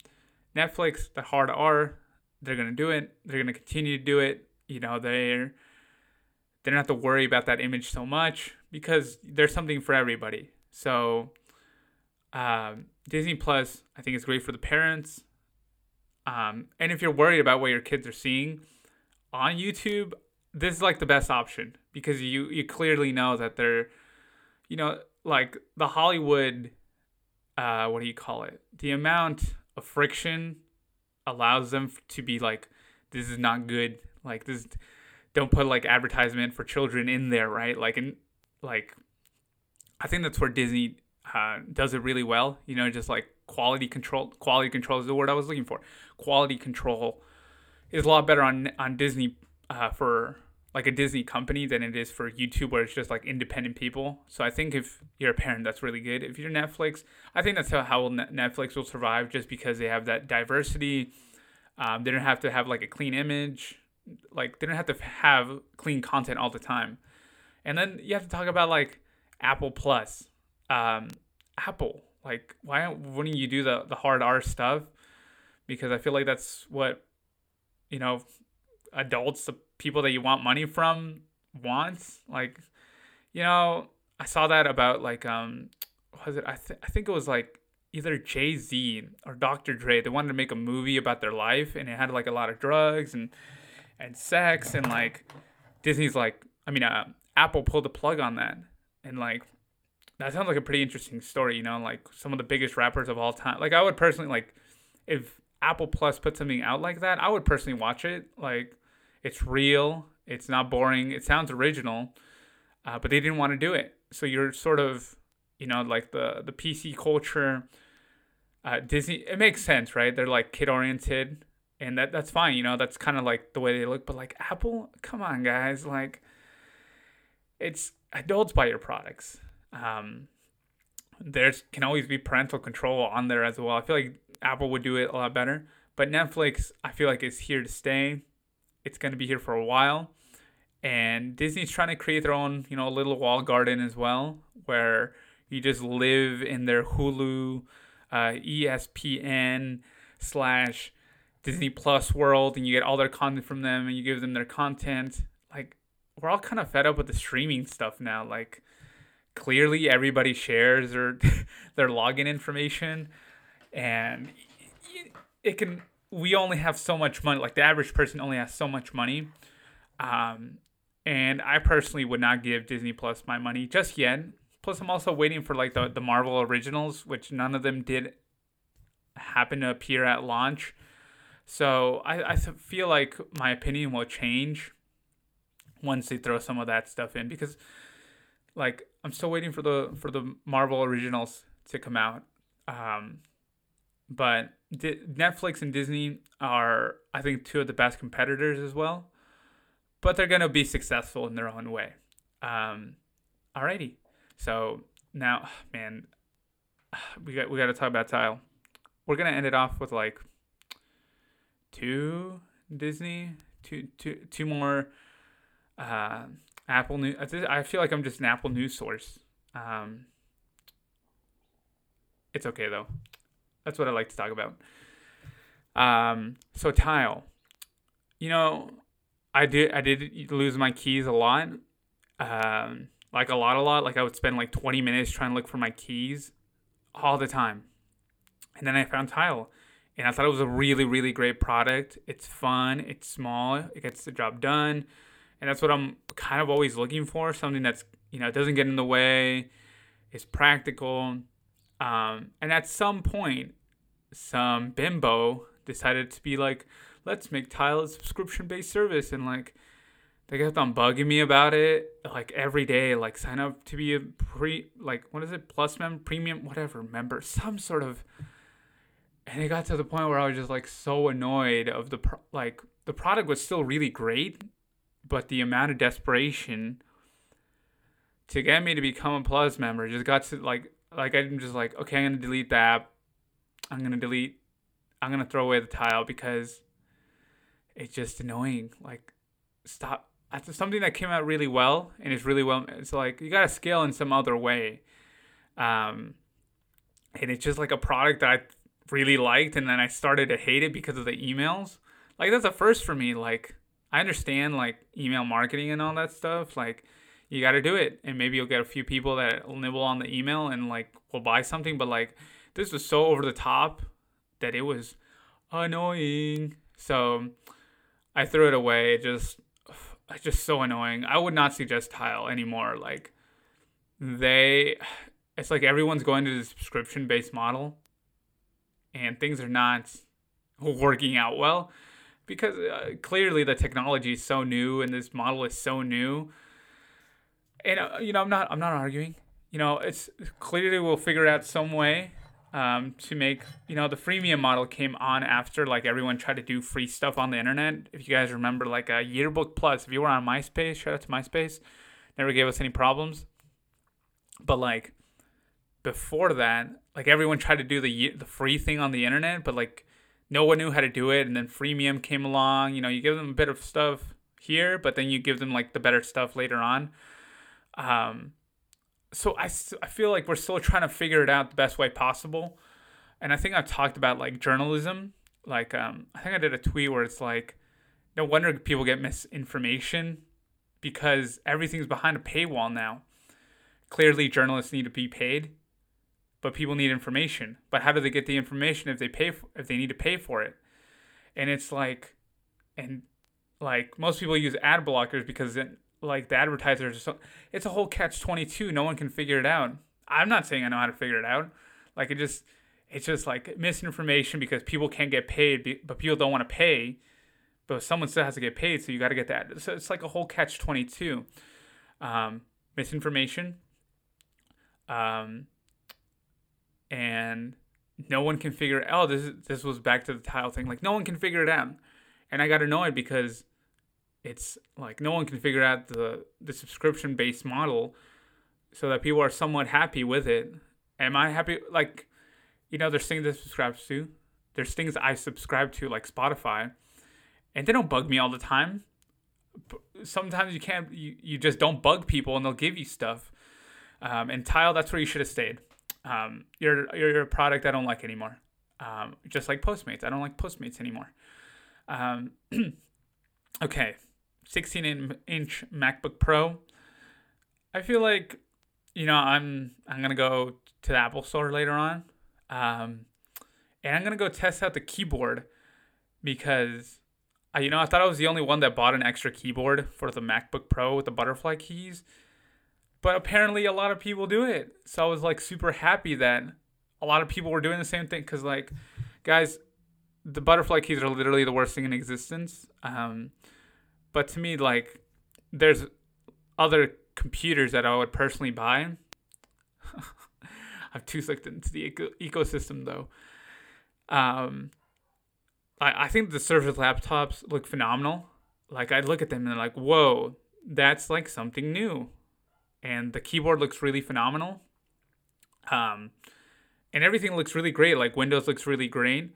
Netflix, the hard R, they're going to do it. They're going to continue to do it. You know, they're they don't have to worry about that image so much because there's something for everybody. So, um, Disney Plus, I think is great for the parents. Um, and if you're worried about what your kids are seeing, on YouTube, this is like the best option because you you clearly know that they're, you know, like the Hollywood, uh, what do you call it? The amount of friction allows them to be like, this is not good. Like this, don't put like advertisement for children in there, right? Like and like, I think that's where Disney uh, does it really well. You know, just like quality control. Quality control is the word I was looking for. Quality control is a lot better on on Disney uh, for like a Disney company than it is for YouTube, where it's just like independent people. So I think if you're a parent, that's really good. If you're Netflix, I think that's how, how Netflix will survive, just because they have that diversity. Um, they don't have to have like a clean image, like they don't have to have clean content all the time. And then you have to talk about like Apple Plus, um, Apple. Like, why wouldn't you do the the hard R stuff? Because I feel like that's what you know, adults, the people that you want money from wants. Like, you know, I saw that about like um was it I th- I think it was like either Jay Z or Dr. Dre. They wanted to make a movie about their life and it had like a lot of drugs and and sex and like Disney's like I mean uh, Apple pulled the plug on that and like that sounds like a pretty interesting story, you know, like some of the biggest rappers of all time. Like I would personally like if Apple Plus put something out like that, I would personally watch it. Like, it's real, it's not boring, it sounds original, uh, but they didn't want to do it. So you're sort of, you know, like the the PC culture. Uh, Disney, it makes sense, right? They're like kid oriented, and that that's fine. You know, that's kind of like the way they look. But like Apple, come on, guys, like it's adults buy your products. Um, there's can always be parental control on there as well. I feel like Apple would do it a lot better. But Netflix, I feel like is here to stay. It's going to be here for a while. And Disney's trying to create their own, you know, little wall garden as well, where you just live in their Hulu, uh, ESPN slash Disney Plus world and you get all their content from them and you give them their content. Like we're all kind of fed up with the streaming stuff now. Like clearly everybody shares their <laughs> their login information and it can we only have so much money like the average person only has so much money. Um and i personally would not give disney plus my money just yet. Plus i'm also waiting for like the, the marvel originals which none of them did happen to appear at launch. So i, I feel like my opinion will change once they throw some of that stuff in because like i'm still waiting for the for the marvel originals to come out. Um but D- Netflix and Disney are, I think, two of the best competitors as well. But they're gonna be successful in their own way. Um, alrighty. So now, <sighs> man, <sighs> we got we got to talk about Tile. We're gonna end it off with like two Disney, two two two more uh, Apple News. I feel like I'm just an Apple News source. Um, it's okay though. That's what I like to talk about. Um, so tile, you know, I did I did lose my keys a lot. Um, like a lot, a lot. Like I would spend like 20 minutes trying to look for my keys all the time. And then I found Tile, and I thought it was a really, really great product. It's fun, it's small, it gets the job done, and that's what I'm kind of always looking for. Something that's you know doesn't get in the way, is practical, um, and at some point, some bimbo decided to be like, let's make Tile a subscription based service. And like, they kept on bugging me about it like every day, like sign up to be a pre, like, what is it, plus member, premium, whatever member, some sort of. And it got to the point where I was just like so annoyed of the, pro- like, the product was still really great, but the amount of desperation to get me to become a plus member just got to like like I'm just like, okay, I'm gonna delete the app. I'm gonna delete. I'm gonna throw away the tile because it's just annoying. Like, stop. That's something that came out really well and it's really well. It's like you gotta scale in some other way. Um, and it's just like a product that I really liked, and then I started to hate it because of the emails. Like that's a first for me. Like I understand like email marketing and all that stuff. Like you got to do it. And maybe you'll get a few people that nibble on the email and like will buy something but like this was so over the top that it was annoying. So i threw it away. It just <sighs> it's just so annoying. I would not suggest tile anymore. Like they <sighs> it's like everyone's going to the subscription based model and things are not working out well because uh, clearly the technology is so new and this model is so new and uh, you know, I'm not I'm not arguing. You know, it's clearly we'll figure out some way um, to make you know the freemium model came on after like everyone tried to do free stuff on the internet. If you guys remember, like a yearbook plus, if you were on MySpace, shout out to MySpace, never gave us any problems. But like before that, like everyone tried to do the the free thing on the internet, but like no one knew how to do it. And then freemium came along. You know, you give them a bit of stuff here, but then you give them like the better stuff later on. Um, so I, I feel like we're still trying to figure it out the best way possible. And I think I've talked about like journalism. Like, um, I think I did a tweet where it's like, no wonder people get misinformation because everything's behind a paywall now. Clearly, journalists need to be paid, but people need information. But how do they get the information if they pay for, if they need to pay for it? And it's like, and like most people use ad blockers because like the advertisers it's a whole catch 22 no one can figure it out. I'm not saying i know how to figure it out. Like it just it's just like misinformation because people can't get paid but people don't want to pay. But someone still has to get paid so you got to get that. So it's like a whole catch 22 um, misinformation um, and no one can figure oh this this was back to the tile thing. Like no one can figure it out. And i got annoyed because it's like no one can figure out the the subscription based model so that people are somewhat happy with it. Am I happy? Like, you know, there's things I subscribe to. There's things I subscribe to, like Spotify, and they don't bug me all the time. Sometimes you can't. You, you just don't bug people, and they'll give you stuff. Um, and Tile, that's where you should have stayed. Um, you're you're a product I don't like anymore. um, just like Postmates. I don't like Postmates anymore. Um, <clears throat> okay, 16 inch MacBook Pro. I feel like, you know, I'm I'm gonna go to the Apple Store later on, um, and I'm gonna go test out the keyboard because, I, you know, I thought I was the only one that bought an extra keyboard for the MacBook Pro with the butterfly keys, but apparently a lot of people do it. So I was like super happy that a lot of people were doing the same thing because, like, guys, the butterfly keys are literally the worst thing in existence. Um, but to me, like, there's other computers that I would personally buy. <laughs> I've too sucked into the eco- ecosystem though. Um, I I think the Surface laptops look phenomenal. Like I look at them and like, whoa, that's like something new, and the keyboard looks really phenomenal. Um, and everything looks really great. Like Windows looks really great.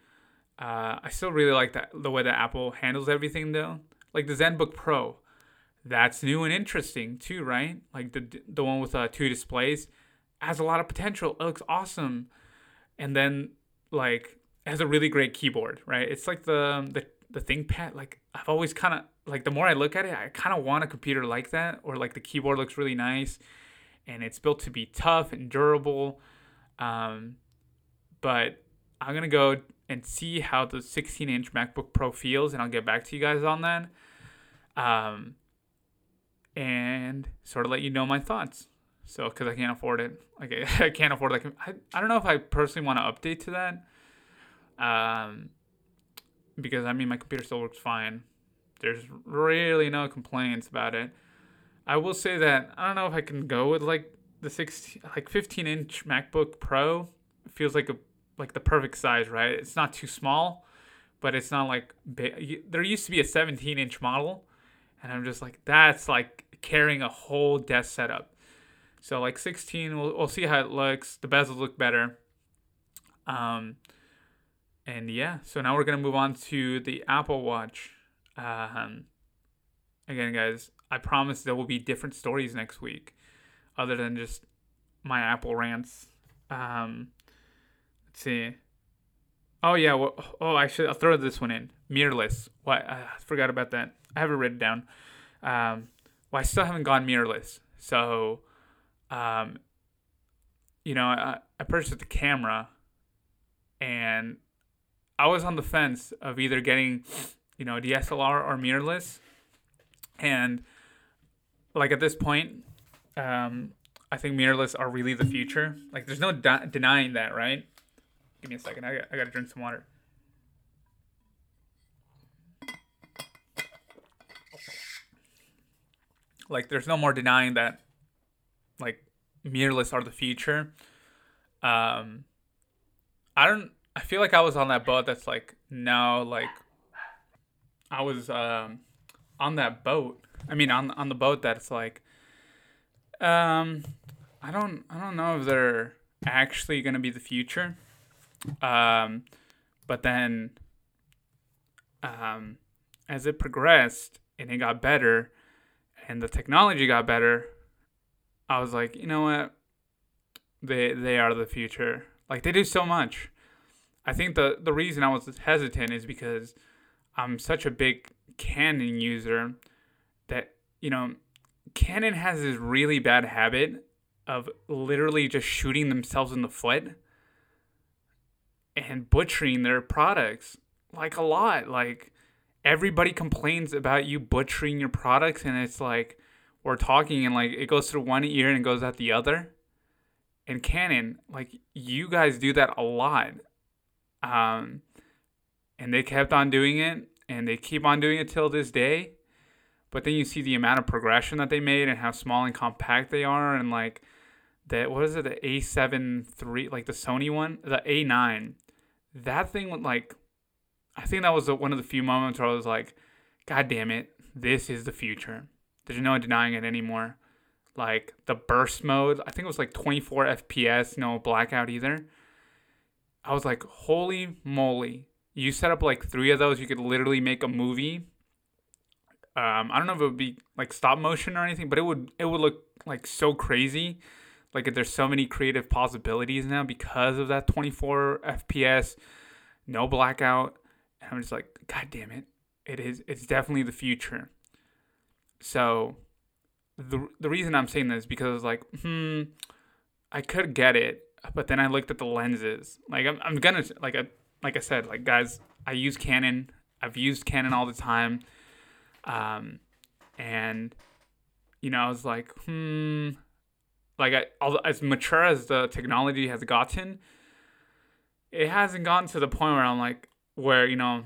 Uh, I still really like that the way that Apple handles everything though. Like the ZenBook Pro, that's new and interesting too, right? Like the the one with uh, two displays has a lot of potential. It looks awesome, and then like has a really great keyboard, right? It's like the the the ThinkPad. Like I've always kind of like the more I look at it, I kind of want a computer like that, or like the keyboard looks really nice, and it's built to be tough and durable. Um, but I'm gonna go and see how the 16 inch MacBook Pro feels, and I'll get back to you guys on that. Um, and sort of let you know my thoughts. So, because I can't afford it, like <laughs> I can't afford like I, I don't know if I personally want to update to that. Um, because I mean my computer still works fine. There's really no complaints about it. I will say that I don't know if I can go with like the 16 like 15 inch MacBook Pro. It feels like a like the perfect size, right? It's not too small, but it's not like big. There used to be a 17 inch model, and I'm just like that's like carrying a whole desk setup. So like 16, we'll, we'll see how it looks. The bezels look better. Um, and yeah, so now we're gonna move on to the Apple Watch. Um, again, guys, I promise there will be different stories next week, other than just my Apple rants. Um, see. Oh yeah. Well, oh, I should. I'll throw this one in. Mirrorless. What? I forgot about that. I have it written down. Um, well, I still haven't gone mirrorless. So, um, you know, I, I purchased the camera, and I was on the fence of either getting, you know, DSLR or mirrorless, and like at this point, um, I think mirrorless are really the future. Like, there's no de- denying that, right? Give me a second. I I got to drink some water. Like, there's no more denying that, like, mirrorless are the future. Um, I don't. I feel like I was on that boat. That's like no, like, I was um on that boat. I mean, on on the boat that's like, um, I don't I don't know if they're actually gonna be the future. Um, but then, um, as it progressed and it got better, and the technology got better, I was like, you know what? They they are the future. Like they do so much. I think the the reason I was hesitant is because I'm such a big Canon user that you know Canon has this really bad habit of literally just shooting themselves in the foot and butchering their products like a lot like everybody complains about you butchering your products and it's like we're talking and like it goes through one ear and it goes out the other. And canon like you guys do that a lot. Um and they kept on doing it and they keep on doing it till this day. But then you see the amount of progression that they made and how small and compact they are and like that what is it the a7 three like the sony one? The a9 that thing like I think that was one of the few moments where I was like, God damn it, this is the future. There's no denying it anymore. Like the burst mode, I think it was like 24 FPS, no blackout either. I was like, holy moly. You set up like three of those, you could literally make a movie. Um, I don't know if it would be like stop motion or anything, but it would it would look like so crazy. Like there's so many creative possibilities now because of that 24 FPS no blackout. And I'm just like, God damn it. It is it's definitely the future. So the the reason I'm saying this is because like, hmm, I could get it, but then I looked at the lenses. Like I'm I'm gonna like I like I said, like guys, I use Canon. I've used Canon all the time. Um and you know, I was like, hmm like as mature as the technology has gotten, it hasn't gotten to the point where I'm like where, you know,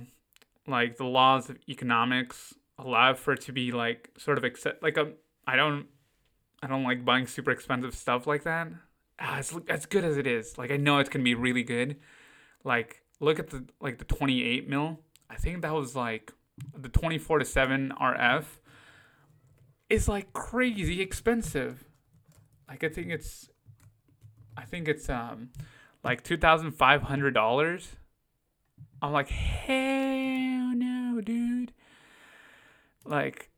like the laws of economics allow for it to be like sort of accept like a I don't I don't like buying super expensive stuff like that. Ah, it's as good as it is. Like I know it's gonna be really good. Like look at the like the 28 mil. I think that was like the 24 to 7 RF is like crazy expensive. Like I think it's I think it's um like two thousand five hundred dollars. I'm like, hell no, dude. Like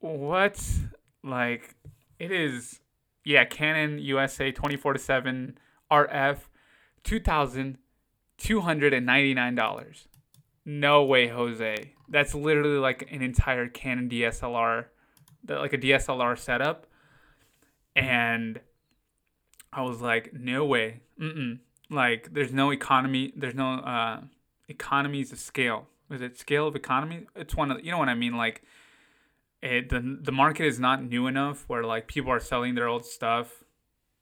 what? Like it is yeah, Canon USA twenty four to seven RF two thousand two hundred and ninety nine dollars. No way, Jose. That's literally like an entire Canon DSLR, like a DSLR setup and I was like, no way, mm like there's no economy, there's no uh, economies of scale. Is it scale of economy? It's one of you know what I mean, like. It, the the market is not new enough where like people are selling their old stuff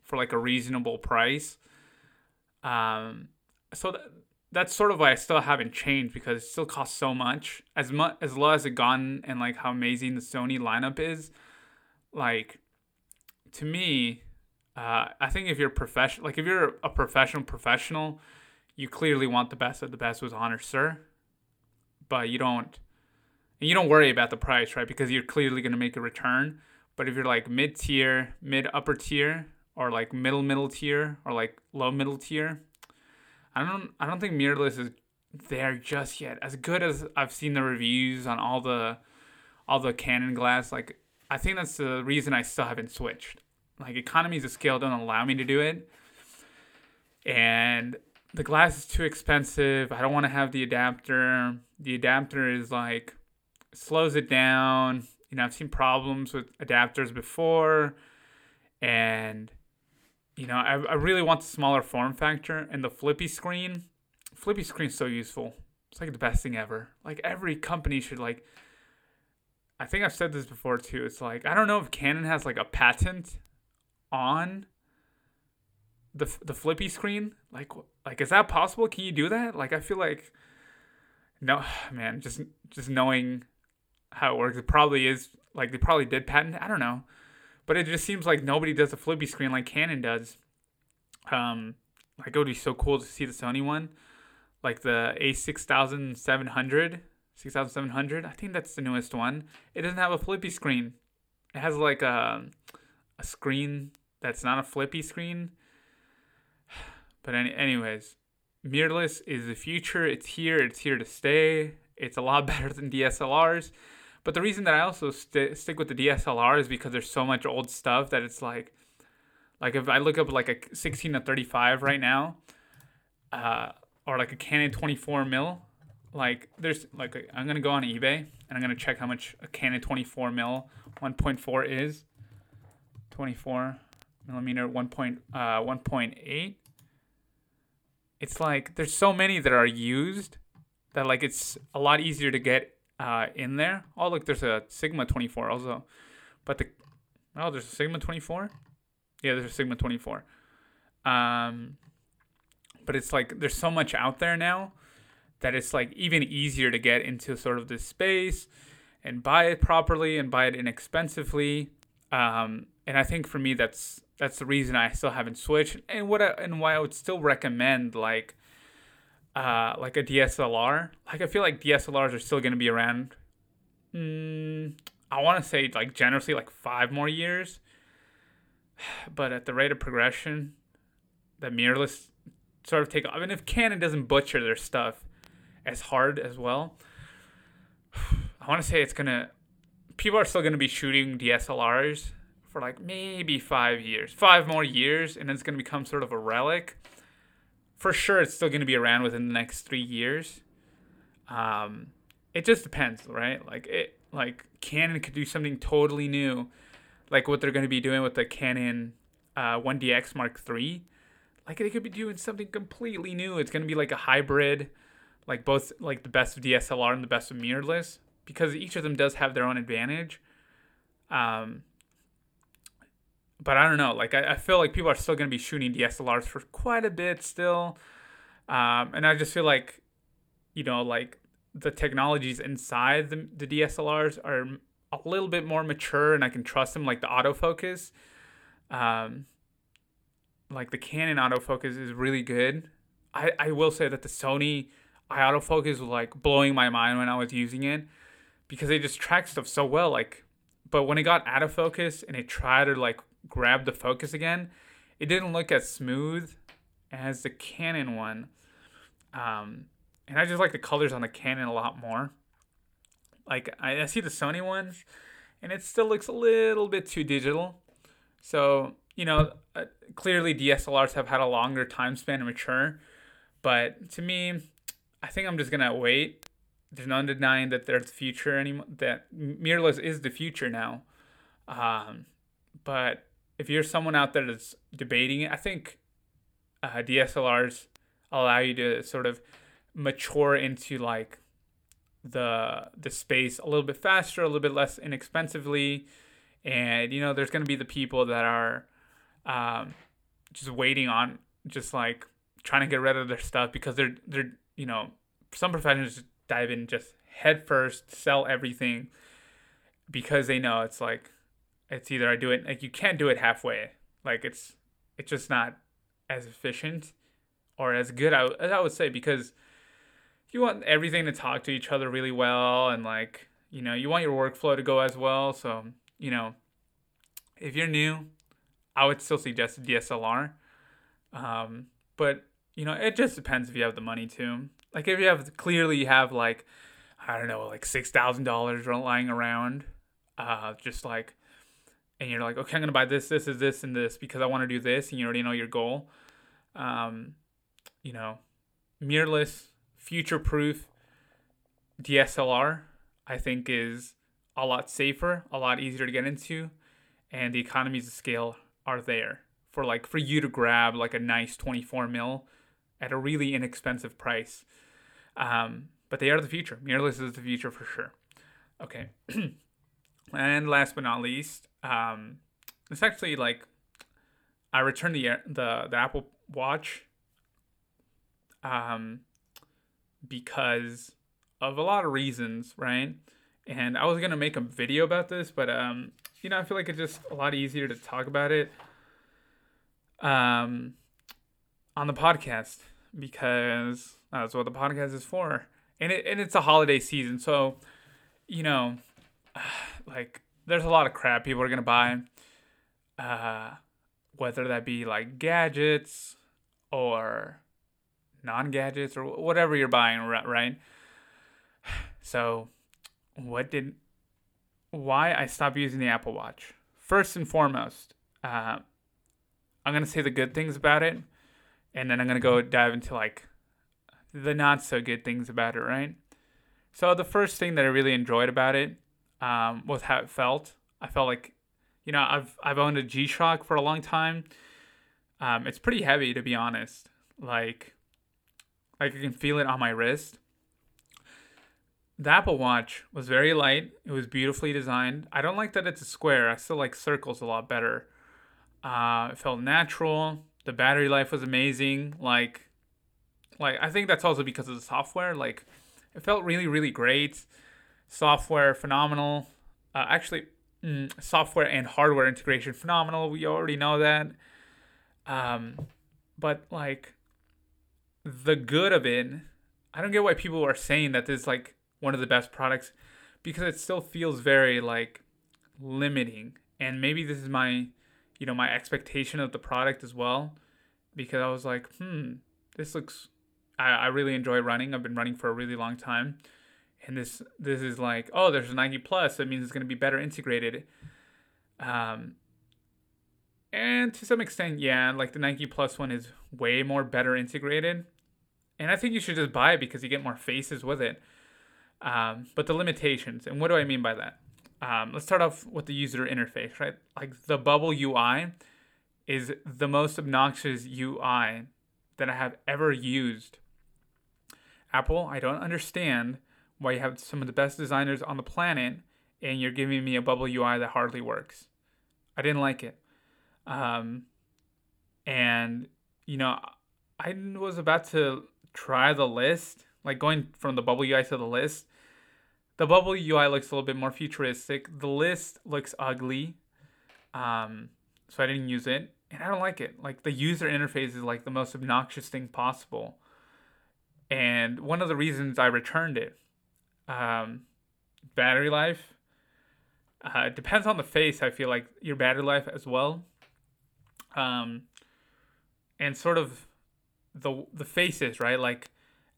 for like a reasonable price. Um, so th- that's sort of why I still haven't changed because it still costs so much. As much as low as it gone and like how amazing the Sony lineup is, like to me, uh, I think if you're professional, like if you're a professional professional, you clearly want the best of the best with Honor Sir, but you don't, and you don't worry about the price, right? Because you're clearly going to make a return. But if you're like mid tier, mid upper tier, or like middle middle tier, or like low middle tier, I don't, I don't think mirrorless is there just yet. As good as I've seen the reviews on all the, all the Canon glass, like I think that's the reason I still haven't switched. Like economies of scale don't allow me to do it. And the glass is too expensive. I don't want to have the adapter. The adapter is like slows it down. You know, I've seen problems with adapters before. And you know, I, I really want the smaller form factor and the flippy screen. Flippy screen's so useful. It's like the best thing ever. Like every company should like I think I've said this before too. It's like I don't know if Canon has like a patent on the the flippy screen. Like like is that possible? Can you do that? Like I feel like no, <sighs> man, just just knowing how it works, it probably is like they probably did patent. I don't know, but it just seems like nobody does a flippy screen like Canon does. Um, like it would be so cool to see the Sony one, like the A six thousand seven hundred 6700 i think that's the newest one it doesn't have a flippy screen it has like a, a screen that's not a flippy screen. <sighs> But any, anyways mirrorless is the future. It's here. It's here to stay. It's a lot <laughs> better than dslrs but the reason that i also st- stick with the dslr is because there's so much old stuff that it's like like if i look up like a 16 to 35 right now uh, or like a canon 24 mil like there's like I'm gonna go on eBay and I'm gonna check how much a Canon 24 mil 1.4 is. 24 millimeter 1. Point, uh, 1.8. It's like there's so many that are used that like it's a lot easier to get uh, in there. Oh look, there's a Sigma 24 also, but the oh there's a Sigma 24. Yeah, there's a Sigma 24. Um, but it's like there's so much out there now that it's like even easier to get into sort of this space and buy it properly and buy it inexpensively. Um, and I think for me that's that's the reason I still haven't switched and what I, and why I would still recommend like uh, like a DSLR. Like I feel like DSLRs are still going to be around. Mm, I want to say like generously like five more years, <sighs> but at the rate of progression, the mirrorless sort of take off. I mean, if Canon doesn't butcher their stuff, as hard as well. <sighs> I want to say it's gonna. People are still gonna be shooting DSLRs for like maybe five years, five more years, and it's gonna become sort of a relic. for sure it's still going to be around within the next three years. Um, it just depends, right? Like it, like Canon could do something totally new, like what they're going to be doing with the Canon uh, 1DX Mark III. Like they could be doing something completely new. It's going to be like a hybrid, like both like the best of DSLR and the best of mirrorless, because each of them does have their own advantage. Um, but I don't know. Like I, I feel like people are still going to be shooting DSLRs for quite a bit still, um, and I just feel like, you know, like the technologies inside the, the DSLRs are a little bit more mature, and I can trust them. Like the autofocus, um, like the Canon autofocus is really good. I I will say that the Sony autofocus was like blowing my mind when I was using it because they just track stuff so well. Like, but when it got out of focus and it tried to like grab the focus again, it didn't look as smooth as the Canon one. Um, and I just like the colors on the Canon a lot more. Like I, I see the Sony ones, and it still looks a little bit too digital. So you know, uh, clearly DSLRs have had a longer time span to mature, but to me, I think I'm just gonna wait. There's no denying that there's the future anymore. That mirrorless is the future now. Um, but if you're someone out there that's debating it, I think uh, DSLRs allow you to sort of mature into like the the space a little bit faster, a little bit less inexpensively, and you know there's gonna be the people that are um, just waiting on just like trying to get rid of their stuff because they're they're you know some professionals dive in just head first, sell everything because they know it's like it's either I do it like you can't do it halfway. Like it's it's just not as efficient or as good I, as I would say because you want everything to talk to each other really well and like you know you want your workflow to go as well. So you know if you're new i would still suggest a dslr um, but you know it just depends if you have the money to. Like if you have clearly you have like i don't know like $6000 lying around uh, just like and you're like okay i'm gonna buy this this is this and this because i want to do this and you already know your goal um, you know mirrorless future proof DSLR, I think, is a lot safer, a lot easier to get into, and the economies of scale are there for like for you to grab like a nice 24 mil at a really inexpensive price. Um, but they are the future. Mirrorless is the future for sure. Okay. <clears throat> and last but not least, um, it's actually like I returned the the the Apple Watch. Um, because of a lot of reasons, right? And I was gonna make a video about this, but um, you know, I feel like it's just a lot easier to talk about it um on the podcast because that's what the podcast is for. And it and it's a holiday season, so you know, <sighs> like there's a lot of crap people are gonna buy. Uh, whether that be like gadgets or non gadgets or whatever you're buying, right? <sighs> So, what did, why I stopped using the Apple Watch? First and foremost, uh, I'm gonna say the good things about it, and then I'm gonna go dive into like the not so good things about it, right? So the first thing that I really enjoyed about it um, was how it felt. I felt like, you know, I've I've owned a G Shock for a long time. Um, it's pretty heavy to be honest. Like like I can feel it on my wrist. The Apple Watch was very light. It was beautifully designed. I don't like that it's a square. I still like circles a lot better. Uh, it felt natural. The battery life was amazing. Like, like I think that's also because of the software. Like, it felt really, really great. Software phenomenal. Uh, actually, mm, software and hardware integration phenomenal. We already know that. Um, but like the good of it, I don't get why people are saying that this is like one of the best products because it still feels very like limiting. And maybe this is my, you know, my expectation of the product as well. Because I was like, hmm, this looks I, I really enjoy running. I've been running for a really long time. And this this is like, oh, there's a Nike Plus, that means it's gonna be better integrated. Um And to some extent, yeah, like the Nike Plus one is way more better integrated. And I think you should just buy it because you get more faces with it. Um, but the limitations, and what do I mean by that? Um, let's start off with the user interface, right? Like the bubble UI is the most obnoxious UI that I have ever used. Apple, I don't understand why you have some of the best designers on the planet and you're giving me a bubble UI that hardly works. I didn't like it. Um, and, you know, I was about to try the list, like going from the bubble UI to the list. The bubble UI looks a little bit more futuristic. The list looks ugly. Um, so I didn't use it. And I don't like it. Like the user interface is like the most obnoxious thing possible. And one of the reasons I returned it, um, battery life, uh, it depends on the face. I feel like your battery life as well, um, and sort of the the faces, right? Like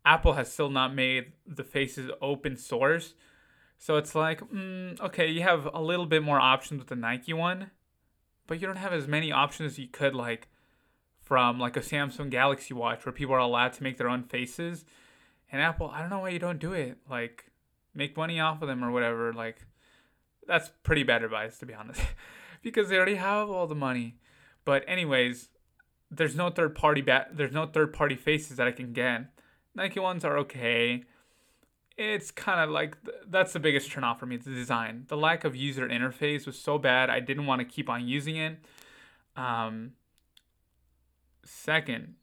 Apple has still not made the faces open source, so it's like, mm, okay, you have a little bit more options with the Nike one, but you don't have as many options as you could like from like a Samsung Galaxy Watch where people are allowed to make their own faces. And Apple, I don't know why you don't do it. Like, make money off of them or whatever. Like, that's pretty bad advice to be honest, <laughs> because they already have all the money. But anyways, there's no third party bat. There's no third party faces that I can get. Nike ones are okay. It's kind of like that's the biggest turnoff for me. The design, the lack of user interface was so bad. I didn't want to keep on using it. Um, second,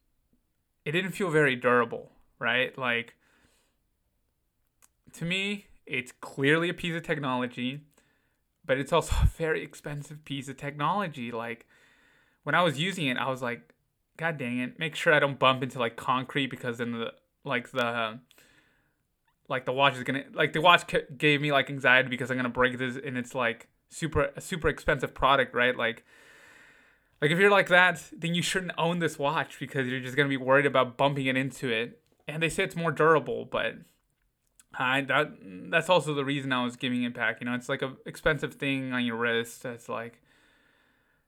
it didn't feel very durable, right? Like to me, it's clearly a piece of technology but it's also <laughs> a very expensive piece of technology. Like when I was using it, I was like, God dang it, make sure I don't bump into like concrete because then the like the like the watch is gonna like the watch gave me like anxiety because I'm gonna break this and it's like super a super expensive product, right? Like like if you're like that, then you shouldn't own this watch because you're just gonna be worried about bumping it into it. And they say it's more durable, but I that that's also the reason I was giving it back. You know, it's like a expensive thing on your wrist. It's like,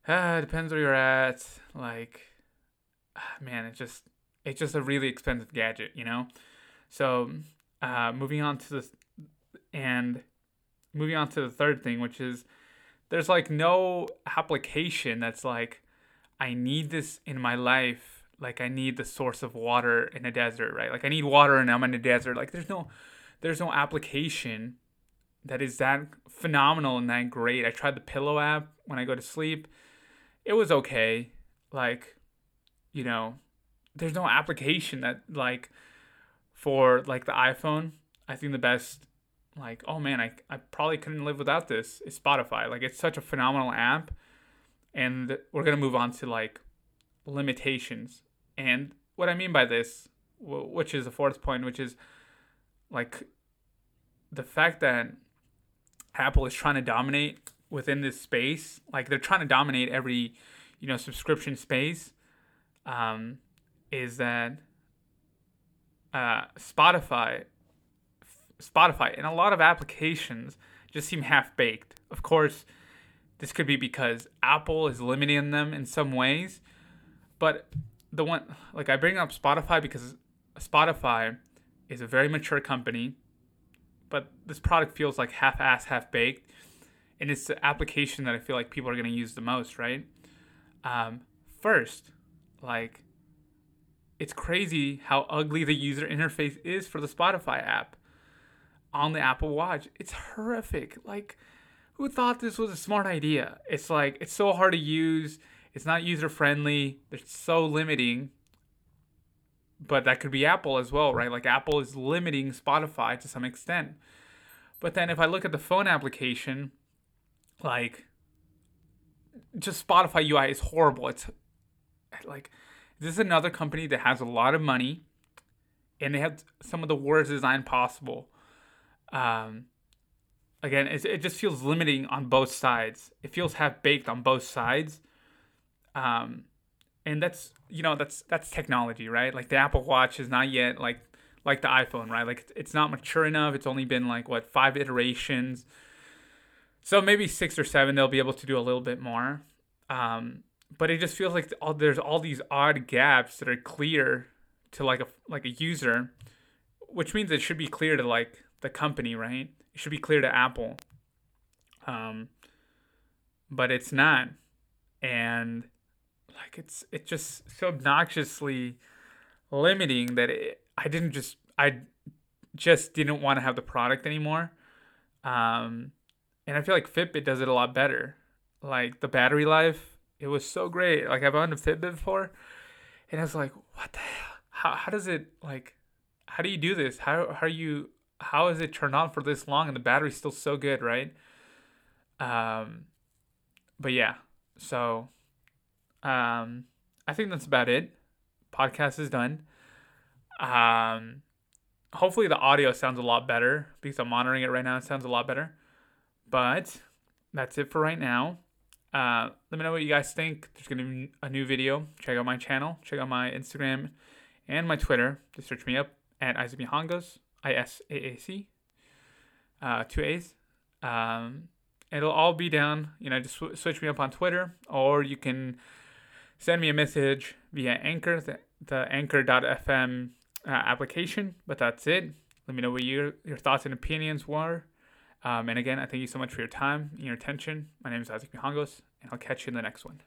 ah, it depends where you're at. Like, ah, man, it's just it's just a really expensive gadget. You know, so uh, moving on to this and moving on to the third thing, which is there's like no application that's like I need this in my life. Like I need the source of water in a desert, right? Like I need water and I'm in a desert. Like there's no there's no application that is that phenomenal and that great. I tried the Pillow app when I go to sleep. It was okay. Like, you know, there's no application that like for like the iPhone. I think the best like, oh man, I, I probably couldn't live without this is Spotify. Like it's such a phenomenal app. And we're gonna move on to like limitations. And what I mean by this, which is the fourth point, which is like the fact that Apple is trying to dominate within this space, like they're trying to dominate every, you know, subscription space, um, is that uh, Spotify, Spotify, and a lot of applications just seem half baked. Of course, this could be because Apple is limiting them in some ways, but the one like I bring up Spotify because Spotify is a very mature company, but this product feels like half ass, half baked. And it's the application that I feel like people are going to use the most, right? Um, first, like, it's crazy how ugly the user interface is for the Spotify app on the Apple Watch. It's horrific. Like, who thought this was a smart idea? It's like, it's so hard to use. It's not user friendly. It's so limiting but that could be Apple as well, right? Like Apple is limiting Spotify to some extent. But then if I look at the phone application, like just Spotify UI is horrible. It's like this is another company that has a lot of money and they have some of the worst design possible. Um, again, it, it just feels limiting on both sides. It feels half baked on both sides. Um, and that's you know that's that's technology, right? Like the Apple Watch is not yet like like the iPhone, right? Like it's not mature enough. It's only been like what five iterations. So maybe six or seven, they'll be able to do a little bit more. Um, but it just feels like all, there's all these odd gaps that are clear to like a like a user, which means it should be clear to like the company, right? It should be clear to Apple. Um, but it's not, and like it's it just so obnoxiously limiting that it, I didn't just I just didn't want to have the product anymore. Um, and I feel like Fitbit does it a lot better. Like the battery life, it was so great. Like I've owned a Fitbit before, and I was like, what the hell? How how does it like? How do you do this? How how are you? How is it turned on for this long and the battery's still so good, right? Um, but yeah, so um, I think that's about it. Podcast is done. Um, hopefully the audio sounds a lot better because I'm monitoring it right now. It sounds a lot better. But that's it for right now. Uh, let me know what you guys think. There's gonna be a new video. Check out my channel. Check out my Instagram and my Twitter. Just search me up at Isaac Mihangos. I S A A C. Uh, two A's. Um, it'll all be down. You know, just sw- switch me up on Twitter, or you can send me a message via Anchor, the, the Anchor.fm uh, application. But that's it. Let me know what your your thoughts and opinions were. Um, and again, I thank you so much for your time and your attention. My name is Isaac Mihangos, and I'll catch you in the next one.